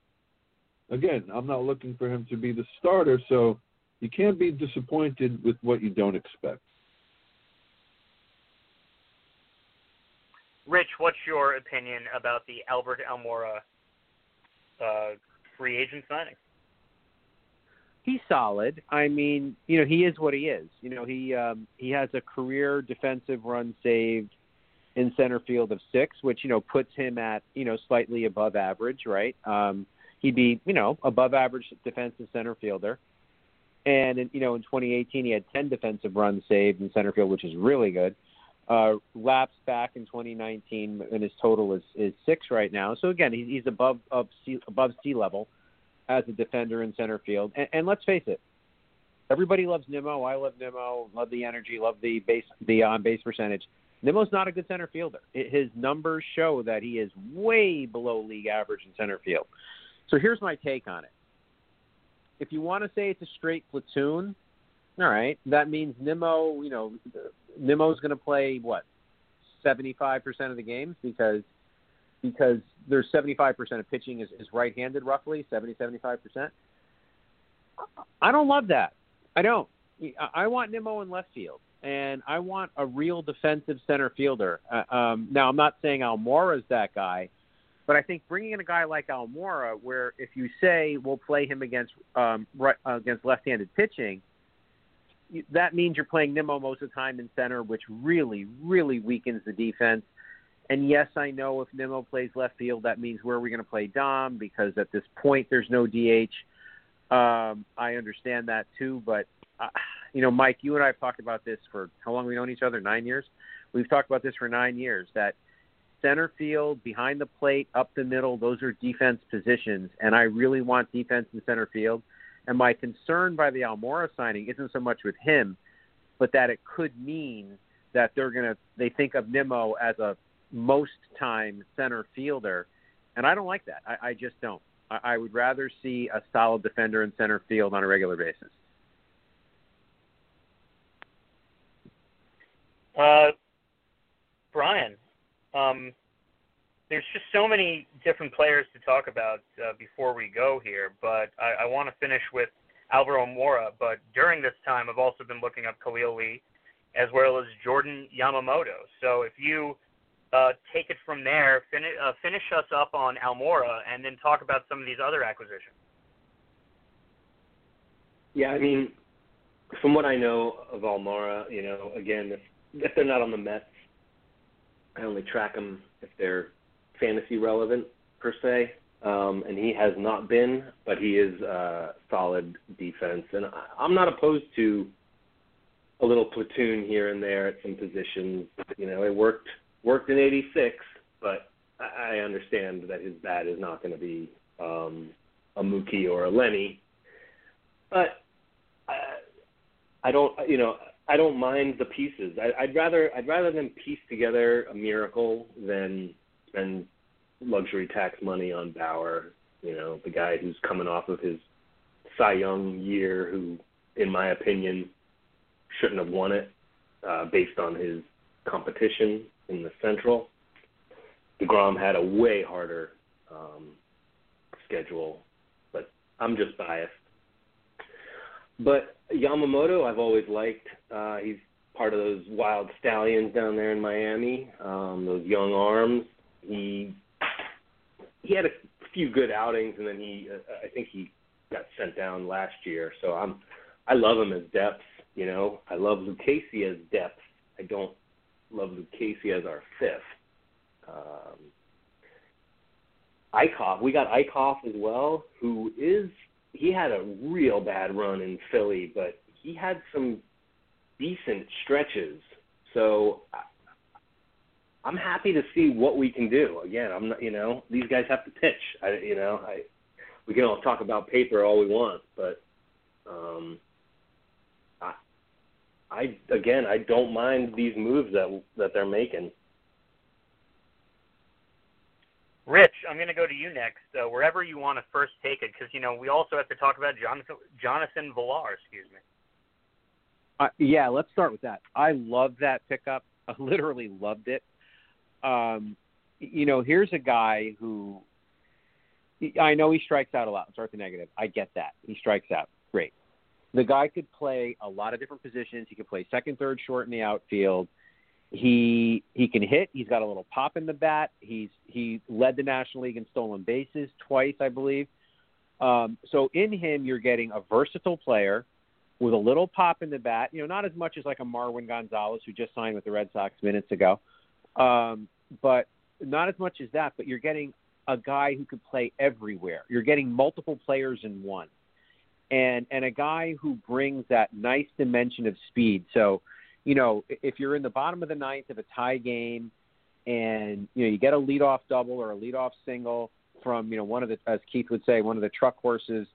Again, I'm not looking for him to be the starter, so you can't be disappointed with what you don't expect. Rich, what's your opinion about the Albert Almora uh, free agent signing? He's solid. I mean, you know, he is what he is. You know, he um, he has a career defensive run saved in center field of six, which you know puts him at you know slightly above average, right? Um, he'd be you know above average defensive center fielder. And in, you know in 2018 he had 10 defensive runs saved in center field, which is really good. Uh, lapsed back in 2019, and his total is is six right now. So again, he's, he's above of sea, above sea level as a defender in center field. And, and let's face it, everybody loves Nimmo. I love Nimmo. Love the energy. Love the base the on base percentage. Nimmo's not a good center fielder. His numbers show that he is way below league average in center field. So here's my take on it. If you want to say it's a straight platoon, all right, that means Nimmo, you know, Nimmo's going to play what 75% of the games because because there's 75% of pitching is, is right-handed roughly, 70 75%. I don't love that. I don't I want Nimmo in left field, and I want a real defensive center fielder. Uh, um, now, I'm not saying Almora's that guy, but I think bringing in a guy like Almora, where if you say we'll play him against um, right, uh, against left-handed pitching, that means you're playing Nimmo most of the time in center, which really, really weakens the defense. And yes, I know if Nimmo plays left field, that means where are we going to play Dom? Because at this point, there's no DH. Um, I understand that too, but uh, you know, Mike, you and I have talked about this for how long we known each other? Nine years. We've talked about this for nine years. That center field, behind the plate, up the middle, those are defense positions, and I really want defense in center field. And my concern by the Almora signing isn't so much with him, but that it could mean that they're gonna they think of Nimmo as a most time center fielder, and I don't like that. I, I just don't. I, I would rather see a solid defender in center field on a regular basis. Uh, Brian, um, there's just so many different players to talk about uh, before we go here, but I, I want to finish with Albert Almora. But during this time, I've also been looking up Khalil Lee as well as Jordan Yamamoto. So if you uh, take it from there, fin- uh, finish us up on Almora, and then talk about some of these other acquisitions. Yeah, I mean, from what I know of Almora, you know, again, if if they're not on the Mets, I only track them if they're fantasy relevant per se. Um, and he has not been, but he is uh, solid defense, and I, I'm not opposed to a little platoon here and there at some positions. You know, it worked worked in '86, but I understand that his bat is not going to be um, a Mookie or a Lenny. But I, I don't, you know, I don't mind the pieces. I, I'd rather I'd rather them piece together a miracle than spend luxury tax money on Bauer. You know, the guy who's coming off of his Cy Young year, who, in my opinion, shouldn't have won it uh, based on his competition in the Central. Degrom had a way harder um, schedule, but I'm just biased. But Yamamoto, I've always liked. Uh, he's part of those wild stallions down there in Miami. Um, those young arms. He he had a few good outings, and then he uh, I think he got sent down last year. So I'm I love him as depth. You know, I love Lucchesi as depth. I don't love Lucchesi as our fifth. Um, Eickhoff, we got Eickhoff as well, who is he had a real bad run in Philly, but he had some decent stretches. So I'm happy to see what we can do. Again, I'm not, you know, these guys have to pitch. I, you know, I we can all talk about paper all we want, but um, I, I again, I don't mind these moves that that they're making. Rich, I'm going to go to you next. Uh, wherever you want to first take it, because you know we also have to talk about Jonathan Jonathan Villar. Excuse me. Uh, yeah, let's start with that. I love that pickup. *laughs* I literally loved it. Um, you know, here's a guy who I know he strikes out a lot. Start the negative. I get that. He strikes out. Great. The guy could play a lot of different positions. He could play second, third, short in the outfield. He he can hit. He's got a little pop in the bat. He's he led the National League in stolen bases twice, I believe. Um, so in him, you're getting a versatile player with a little pop in the bat. You know, not as much as like a Marwin Gonzalez who just signed with the Red Sox minutes ago, um, but not as much as that. But you're getting a guy who could play everywhere. You're getting multiple players in one, and and a guy who brings that nice dimension of speed. So you know, if you're in the bottom of the ninth of a tie game and, you know, you get a leadoff double or a leadoff single from, you know, one of the, as Keith would say, one of the truck horses,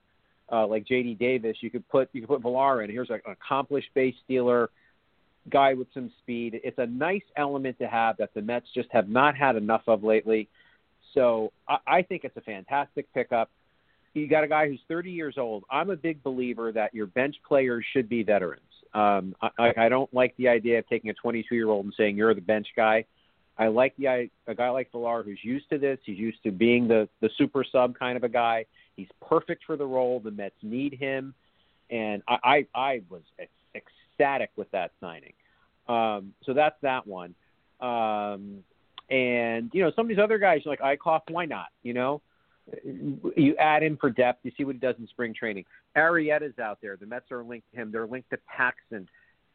uh, like JD Davis, you could put, you could put Villar in. Here's an accomplished base stealer guy with some speed. It's a nice element to have that the Mets just have not had enough of lately. So I, I think it's a fantastic pickup. You got a guy who's 30 years old. I'm a big believer that your bench players should be veterans. Um, I, I don't like the idea of taking a 22 year old and saying you're the bench guy. I like the a guy like Villar who's used to this. He's used to being the the super sub kind of a guy. He's perfect for the role. The Mets need him, and I I, I was ecstatic with that signing. Um, so that's that one. Um, and you know, some of these other guys, like Eickhoff, why not? You know, you add in for depth. You see what he does in spring training. Arrieta's out there. The Mets are linked to him. They're linked to Paxton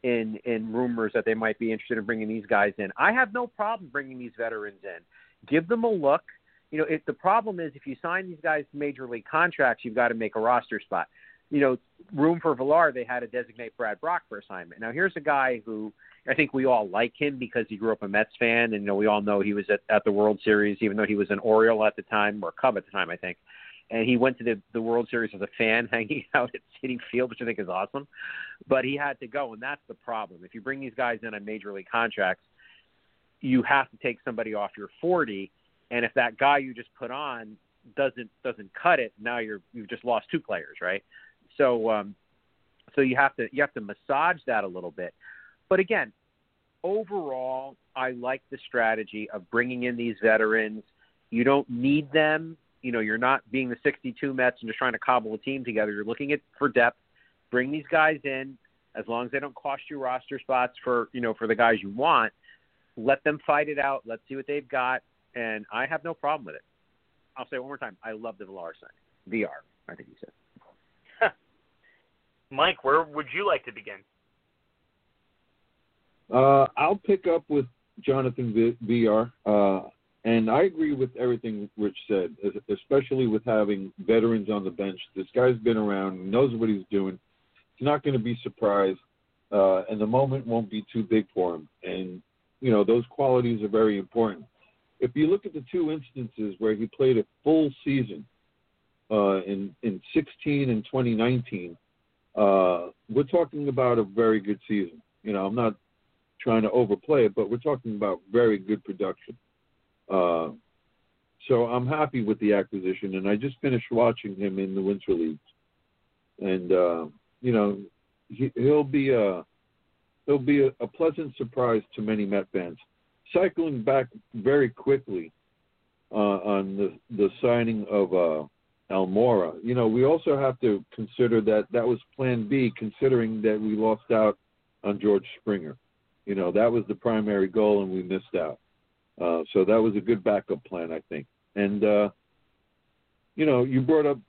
in in rumors that they might be interested in bringing these guys in. I have no problem bringing these veterans in. Give them a look. You know, if the problem is if you sign these guys major league contracts, you've got to make a roster spot. You know, room for Villar, they had to designate Brad Brach for assignment. Now here's a guy who I think we all like him because he grew up a Mets fan, and you know we all know he was at, at the World Series, even though he was an Oriole at the time or Cub at the time, I think. And he went to the, the World Series as a fan, *laughs* hanging out at Citi Field, which I think is awesome. But he had to go, and that's the problem. If you bring these guys in on major league contracts, you have to take somebody off your 40, and if that guy you just put on doesn't doesn't cut it, now you're you've just lost two players, right? So um, so you have to you have to massage that a little bit. But again, overall, I like the strategy of bringing in these veterans. You don't need them. You know, you're not being the 62 Mets and just trying to cobble a team together. You're looking at for depth. Bring these guys in as long as they don't cost you roster spots for you know for the guys you want. Let them fight it out. Let's see what they've got, and I have no problem with it. I'll say one more time. I love the Villar sign. VR, I think you said. Mike, where would you like to begin? Uh, I'll pick up with Jonathan v- Villar, uh, and I agree with everything Rich said, especially with having veterans on the bench. This guy's been around, knows what he's doing. He's not going to be surprised, uh, and the moment won't be too big for him. And you know those qualities are very important. If you look at the two instances where he played a full season uh, in in 16 and 2019, uh, we're talking about a very good season. You know, I'm not trying to overplay it, but we're talking about very good production. Uh, so I'm happy with the acquisition, and I just finished watching him in the Winter Leagues, and uh, you know he, will be a he'll be a, a, pleasant surprise to many Met fans. Cycling back very quickly uh, on the the signing of Almora, you know we also have to consider that that was Plan B, considering that we lost out on George Springer. You know, that was the primary goal, and we missed out. Uh, so that was a good backup plan, I think. And uh, you know, you brought up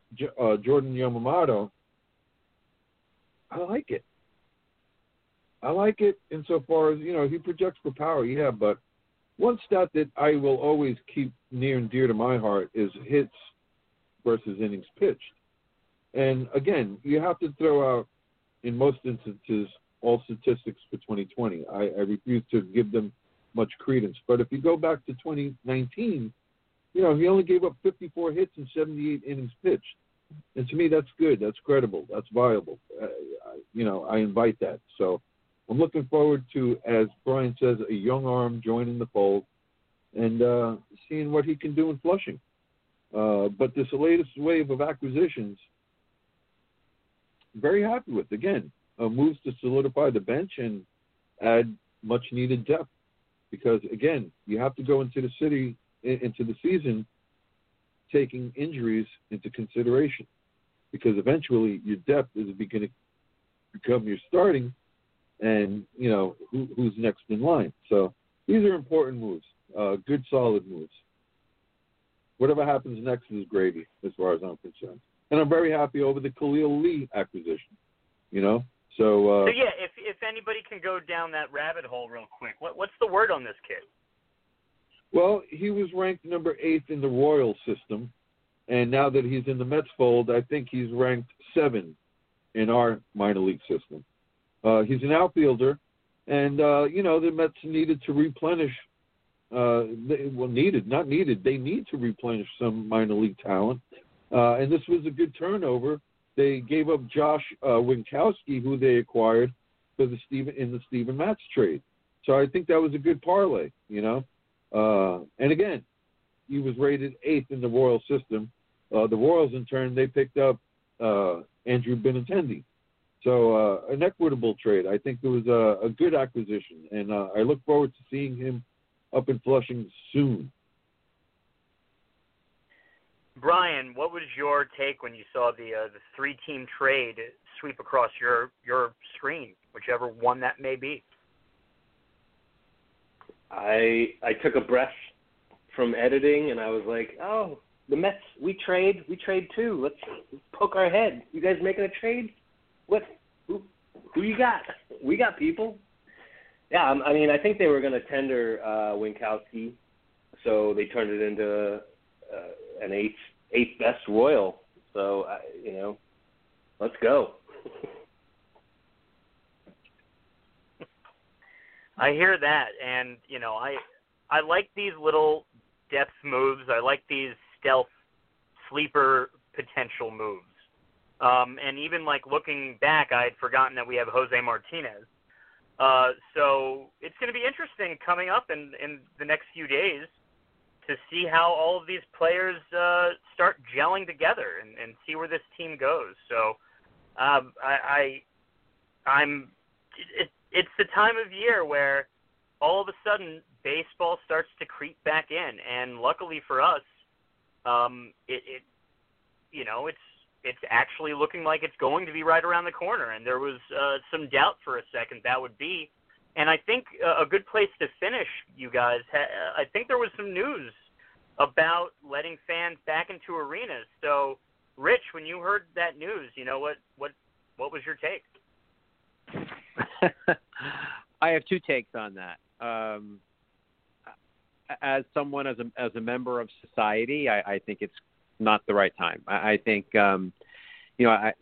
uh, Jordan Yamamoto. I like it. I like it insofar as you know he projects for power, yeah. But one stat that I will always keep near and dear to my heart is hits versus innings pitched. And again, you have to throw out, in most instances, all statistics for 2020. I, I refuse to give them much credence. But if you go back to 2019, you know, he only gave up 54 hits and 78 innings pitched. And to me, that's good. That's credible. That's viable. Uh, I, you know, I invite that. So I'm looking forward to, as Brian says, a young arm joining the fold and uh, seeing what he can do in Flushing. Uh, but this latest wave of acquisitions, very happy with. Again, uh, moves to solidify the bench and add much needed depth. Because again, you have to go into the city into the season taking injuries into consideration. Because eventually your depth is going to become your starting, and you know who, who's next in line. So these are important moves, uh, good solid moves. Whatever happens next is gravy, as far as I'm concerned. And I'm very happy over the Khalil Lee acquisition. You know, so, uh, so yeah, if if anybody can go down that rabbit hole real quick, what what's the word on this kid? Well, he was ranked number eighth in the Royal system, and now that he's in the Mets fold, I think he's ranked seven in our minor league system. Uh, he's an outfielder, and uh, you know the Mets needed to replenish. Uh, they, well, needed, not needed. They need to replenish some minor league talent, uh, and this was a good turnover they gave up Josh uh, Winckowski, who they acquired for the Steven in the Steven Matz trade. So I think that was a good parlay, you know. Uh, and again, he was rated eighth in the Royal system. Uh, the Royals, in turn, they picked up uh, Andrew Benintendi. So uh, an equitable trade. I think it was a, a good acquisition, and uh, I look forward to seeing him up in Flushing soon. Brian, what was your take when you saw the uh, the three team trade sweep across your your screen, whichever one that may be? I I took a breath from editing and I was like, oh, the Mets, we trade, we trade too. Let's, let's poke our head. You guys making a trade? What? Who? Who you got? We got people. Yeah, I mean, I think they were going to tender uh, Winckowski, so they turned it into uh, an eighth eighth best Royal. So uh, you know, let's go. I hear that, and you know, I I like these little depth moves. I like these stealth sleeper potential moves. Um, and even like looking back, I had forgotten that we have Jose Martinez. Uh, so it's going to be interesting coming up in in the next few days to see how all of these players uh, start gelling together and, and see where this team goes. So um, I, I I'm it, it's the time of year where all of a sudden baseball starts to creep back in, and luckily for us, um, it, it you know it's it's actually looking like it's going to be right around the corner. And there was uh, some doubt for a second that would be. And I think uh, a good place to finish, you guys. Ha- I think there was some news about letting fans back into arenas. So, Rich, when you heard that news, you know what what what was your take? *laughs* I have two takes on that. Um, as someone as a as a member of society, I, I think it's not the right time. I, I think um, you know I,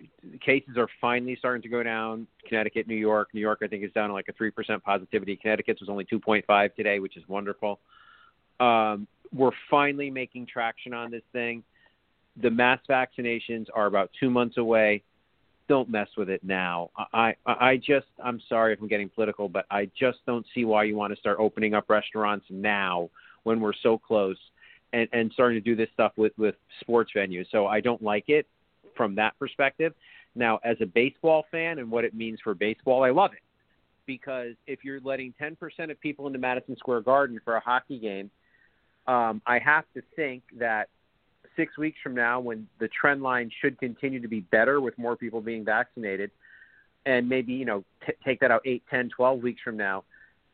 cases are finally starting to go down. Connecticut, New York, New York, I think is down to like a three percent positivity. Connecticut's was only two point five today, which is wonderful. Um, we're finally making traction on this thing. The mass vaccinations are about two months away. Don't mess with it now. I, I, I just, I'm sorry if I'm getting political, but I just don't see why you want to start opening up restaurants now when we're so close and, and starting to do this stuff with, with sports venues. So I don't like it from that perspective. Now, as a baseball fan and what it means for baseball, I love it because if you're letting 10% of people into Madison Square Garden for a hockey game, um, I have to think that six weeks from now, when the trend line should continue to be better with more people being vaccinated, and maybe you know t- take that out eight, ten, twelve weeks from now,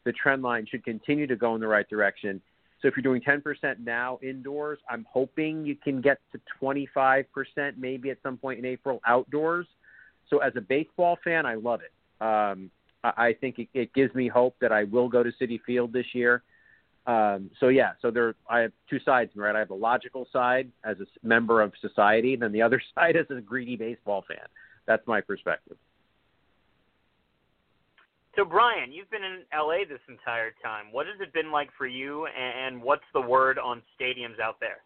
the trend line should continue to go in the right direction. So if you're doing 10% now indoors, I'm hoping you can get to 25% maybe at some point in April outdoors. So as a baseball fan, I love it. Um, I, I think it, it gives me hope that I will go to Citi Field this year. Um, so yeah, so there I have two sides, right? I have a logical side as a member of society, and then the other *laughs* side as a greedy baseball fan. That's my perspective. So Brian, you've been in LA this entire time. What has it been like for you, and what's the word on stadiums out there?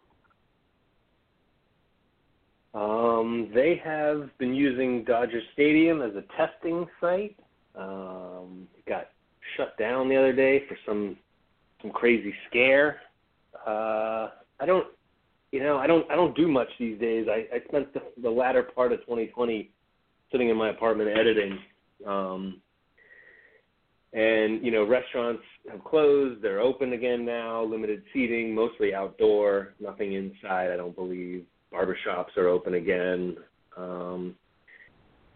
Um, they have been using Dodger Stadium as a testing site. Um, got shut down the other day for some some crazy scare. Uh, I don't, you know, I don't, I don't do much these days. I, I spent the, the latter part of 2020 sitting in my apartment editing. Um, and you know, restaurants have closed. They're open again now. Limited seating, mostly outdoor, nothing inside. I don't believe. Barbershops are open again. Um,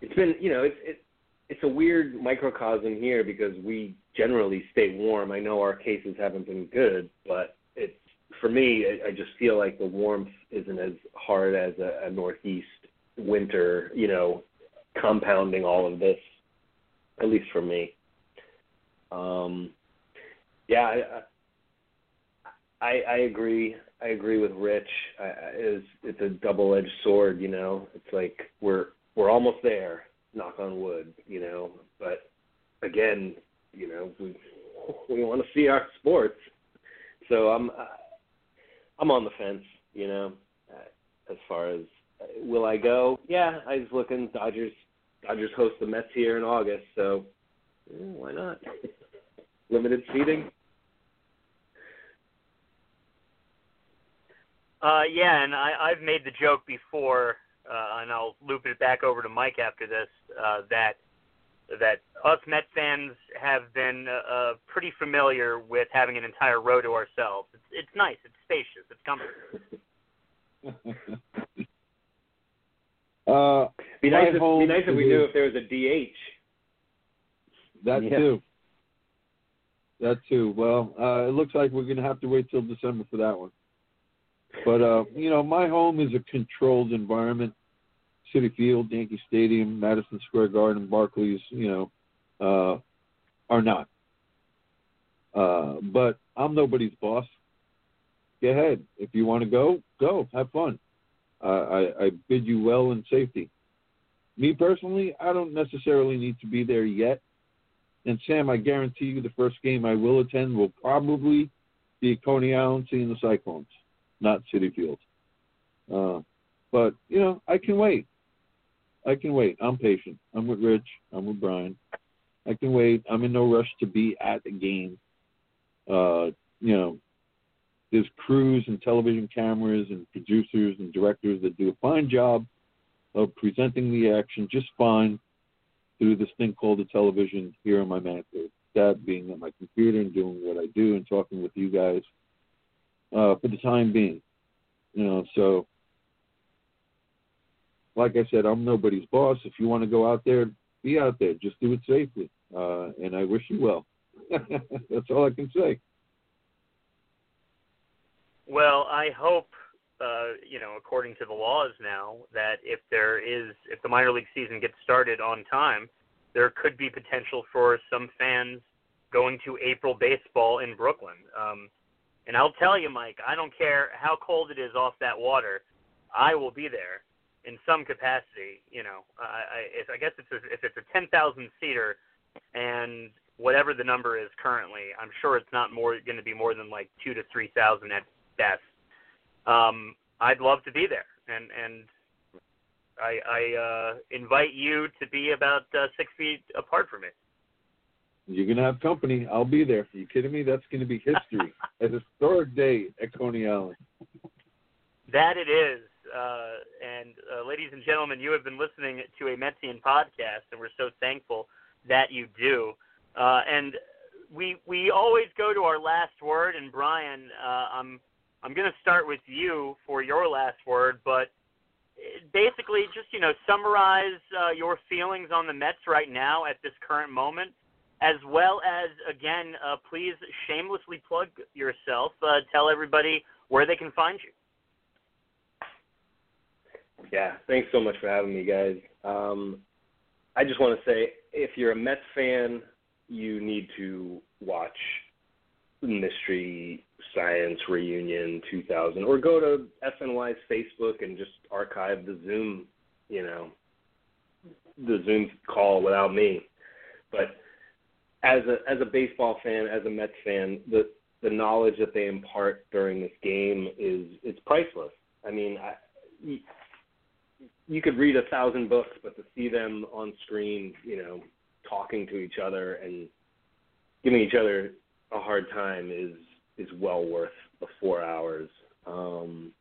it's been, you know, it's it, it's a weird microcosm here because we generally stay warm. I know our cases haven't been good, but it's for me. I, I just feel like the warmth isn't as hard as a, a northeast winter. You know, compounding all of this, at least for me. Um, yeah, I, I, I agree. I agree with Rich. I, it's it's a double-edged sword. You know, it's like we're we're almost there. Knock on wood. You know, but again, you know, we *laughs* we want to see our sports. So I'm I'm on the fence, you know, as far as will I go? Yeah, I was looking. Dodgers Dodgers host the Mets here in August, so yeah, why not? Limited seating. Uh, yeah, and I, I've made the joke before, uh, and I'll loop it back over to Mike after this. Uh, that that us Met fans have been uh, pretty familiar with having an entire row to ourselves. It's, it's nice. It's spacious. It's comfortable. *laughs* uh, Be My nice, if, be nice if we knew if there was a DH. That Yeah. too. That too. Well, uh, it looks like we're going to have to wait till December for that one. But uh, you know, my home is a controlled environment. Citi Field, Yankee Stadium, Madison Square Garden, Barclays, you know, uh, are not. Uh, but I'm nobody's boss. Go ahead. If you want to go, go. Have fun. Uh, I, I bid you well in safety. Me personally, I don't necessarily need to be there yet. And Sam, I guarantee you the first game I will attend will probably be Coney Island seeing the Cyclones, not Citi Field. Uh, but, you know, I can wait. I can wait. I'm patient. I'm with Rich. I'm with Brian. I can wait. I'm in no rush to be at the game. Uh, you know, there's crews and television cameras and producers and directors that do a fine job of presenting the action just fine through this thing called the television here on my monitor. That being at my computer and doing what I do and talking with you guys uh, for the time being. You know, so like I said, I'm nobody's boss. If you want to go out there, be out there. Just do it safely. Uh, and I wish you well. *laughs* That's all I can say. Well, I hope, uh, you know, according to the laws now, that if there is, if the minor league season gets started on time, there could be potential for some fans going to April baseball in Brooklyn. Um, and I'll tell you, Mike, I don't care how cold it is off that water, I will be there in some capacity. You know, I, I, I guess it's a, if it's a 10,000 seater, and whatever the number is currently, I'm sure it's not more going to be more than like two to three thousand at best. Um, I'd love to be there, and and I, I uh, invite you to be about uh, six feet apart from me. You're gonna have company. I'll be there. Are you kidding me? That's gonna be history. It's *laughs* a historic day at Coney Island. That it is. Uh, and uh, ladies and gentlemen, you have been listening to a Metsian podcast, and we're so thankful that you do. Uh, and we we always go to our last word. And Brian, uh, I'm I'm going to start with you for your last word, but basically, just you know, summarize uh, your feelings on the Mets right now at this current moment, as well as again, uh, please shamelessly plug yourself. Uh, tell everybody where they can find you. Yeah, thanks so much for having me, guys. Um, I just want to say, if you're a Mets fan, you need to watch Mystery Science Reunion 2000, or go to SNY's Facebook and just archive the Zoom, you know, the Zoom call without me. But as a as a baseball fan, as a Mets fan, the the knowledge that they impart during this game is it's priceless. I mean, I, you could read a thousand books, but to see them on screen, you know, talking to each other and giving each other a hard time is is well worth the four hours. Um,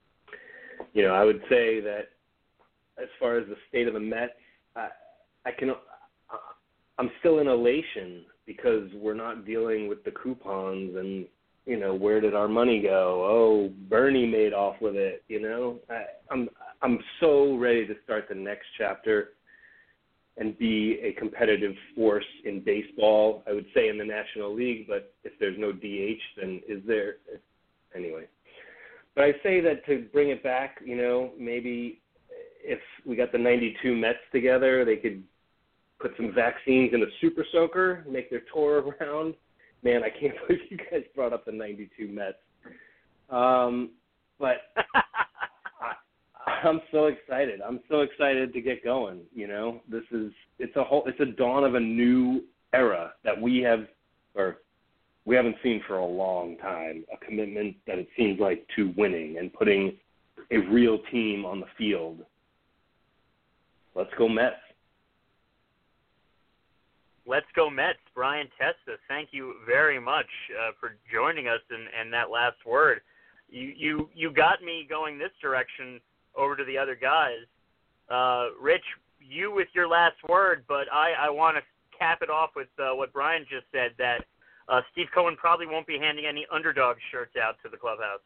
you know, I would say that as far as the state of the Mets, I, I can I'm still in elation because we're not dealing with the coupons and you know where did our money go? Oh, Bernie made off with it. You know, I, I'm I'm so ready to start the next chapter and be a competitive force in baseball. I would say in the National League, but if there's no DH, then is there? Anyway, but I say that to bring it back, you know, maybe if we got the '92 Mets together, they could put some vaccines in a super soaker, make their tour *laughs* around. Man, I can't *laughs* believe you guys brought up the '92 Mets. Um, but I'm so excited. I'm so excited to get going. You know, this is it's a whole it's a dawn of a new era that we have or we haven't seen for a long time. A commitment that it seems like to winning and putting a real team on the field. Let's go Mets. Let's go Mets. Brian Testa, thank you very much uh, for joining us and, and that last word. You you you got me going this direction over to the other guys. Uh, Rich, you with your last word, but I, I want to cap it off with uh, what Brian just said that uh, Steve Cohen probably won't be handing any underdog shirts out to the clubhouse.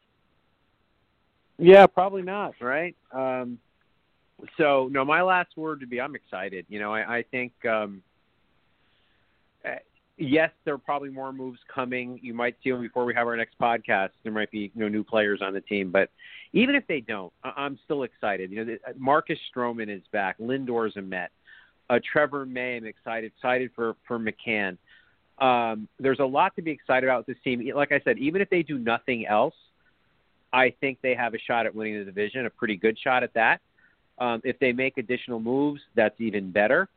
Yeah, probably not. Right. Um, so no, my last word would be I'm excited. You know, I, I think um, uh, yes, there are probably more moves coming. You might see them before we have our next podcast. There might be you know new players on the team, but even if they don't, I- I'm still excited. You know, the- Marcus Stroman is back. Lindor's a Met. Uh, Trevor May, I'm excited. Excited for for McCann. Um, there's a lot to be excited about with this team. Like I said, even if they do nothing else, I think they have a shot at winning the division, a pretty good shot at that. Um, if they make additional moves, that's even better.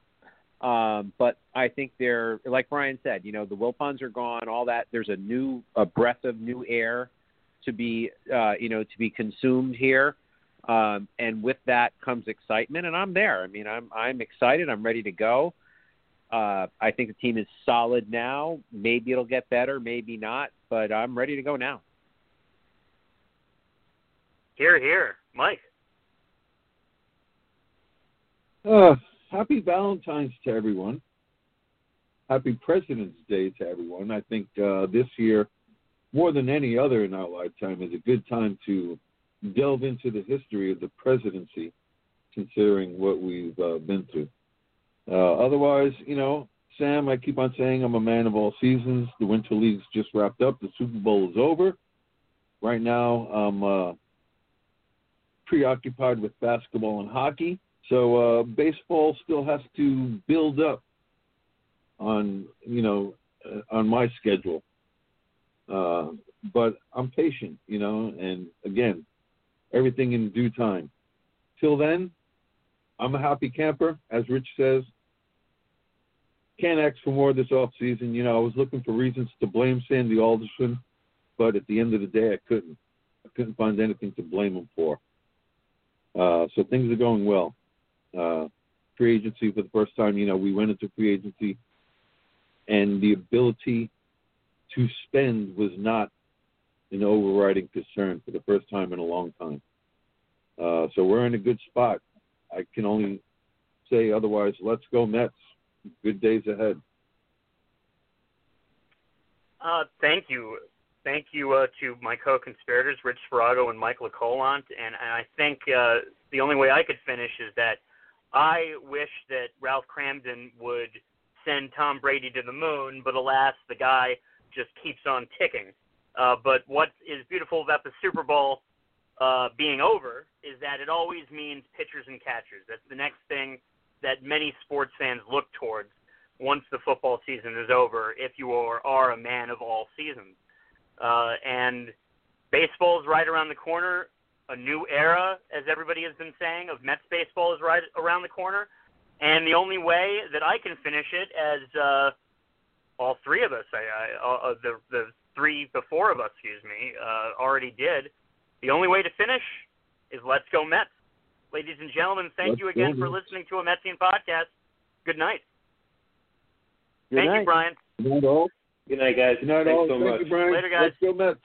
Um, but I think they're like Brian said, you know, the Wilpons are gone, all that. There's a new a breath of new air to be uh, you know to be consumed here, um, and with that comes excitement, and I'm there. I mean, I'm I'm excited. I'm ready to go. Uh, I think the team is solid now. Maybe it'll get better, maybe not, but I'm ready to go now. Here, here, Mike. Uh, happy Valentine's to everyone. Happy President's Day to everyone. I think uh, this year, more than any other in our lifetime, is a good time to delve into the history of the presidency, considering what we've uh, been through. Uh, otherwise, you know, Sam, I keep on saying I'm a man of all seasons. The Winter League's just wrapped up. The Super Bowl is over. Right now, I'm uh, preoccupied with basketball and hockey. So uh, baseball still has to build up on you know uh, on my schedule. Uh, but I'm patient, you know, and again, everything in due time. Till then, I'm a happy camper, as Rich says. Can't ask for more this off season. You know, I was looking for reasons to blame Sandy Alderson, but at the end of the day, I couldn't. I couldn't find anything to blame him for. Uh, so things are going well uh, free agency for the first time. You know, we went into free agency, and the ability to spend was not an overriding concern for the first time in a long time. Uh, so we're in a good spot. I can only say otherwise. Let's go Mets. Good days ahead. Uh, thank you. Thank you uh, to my co-conspirators, Rich Sparago and Mike LeColant. And, and I think uh, the only way I could finish is that I wish that Ralph Kramden would send Tom Brady to the moon, but alas, the guy just keeps on ticking. Uh, but what is beautiful about the Super Bowl uh, being over is that it always means pitchers and catchers. That's the next thing that many sports fans look towards once the football season is over, if you are, are a man of all seasons. Uh, and baseball is right around the corner. A new era, as everybody has been saying, of Mets baseball is right around the corner. And the only way that I can finish it, as uh, all three of us, I, I, uh, the the three, the four of us, excuse me, uh, already did. The only way to finish is let's go Mets. Ladies and gentlemen, thank Let's you again for listening to a Metsian podcast. Good night. Good thank night. you, Brian. Good night, all. Good night, guys. Good night, Thanks all. so Thank much. you, Brian. Later, guys. Let's go Mets.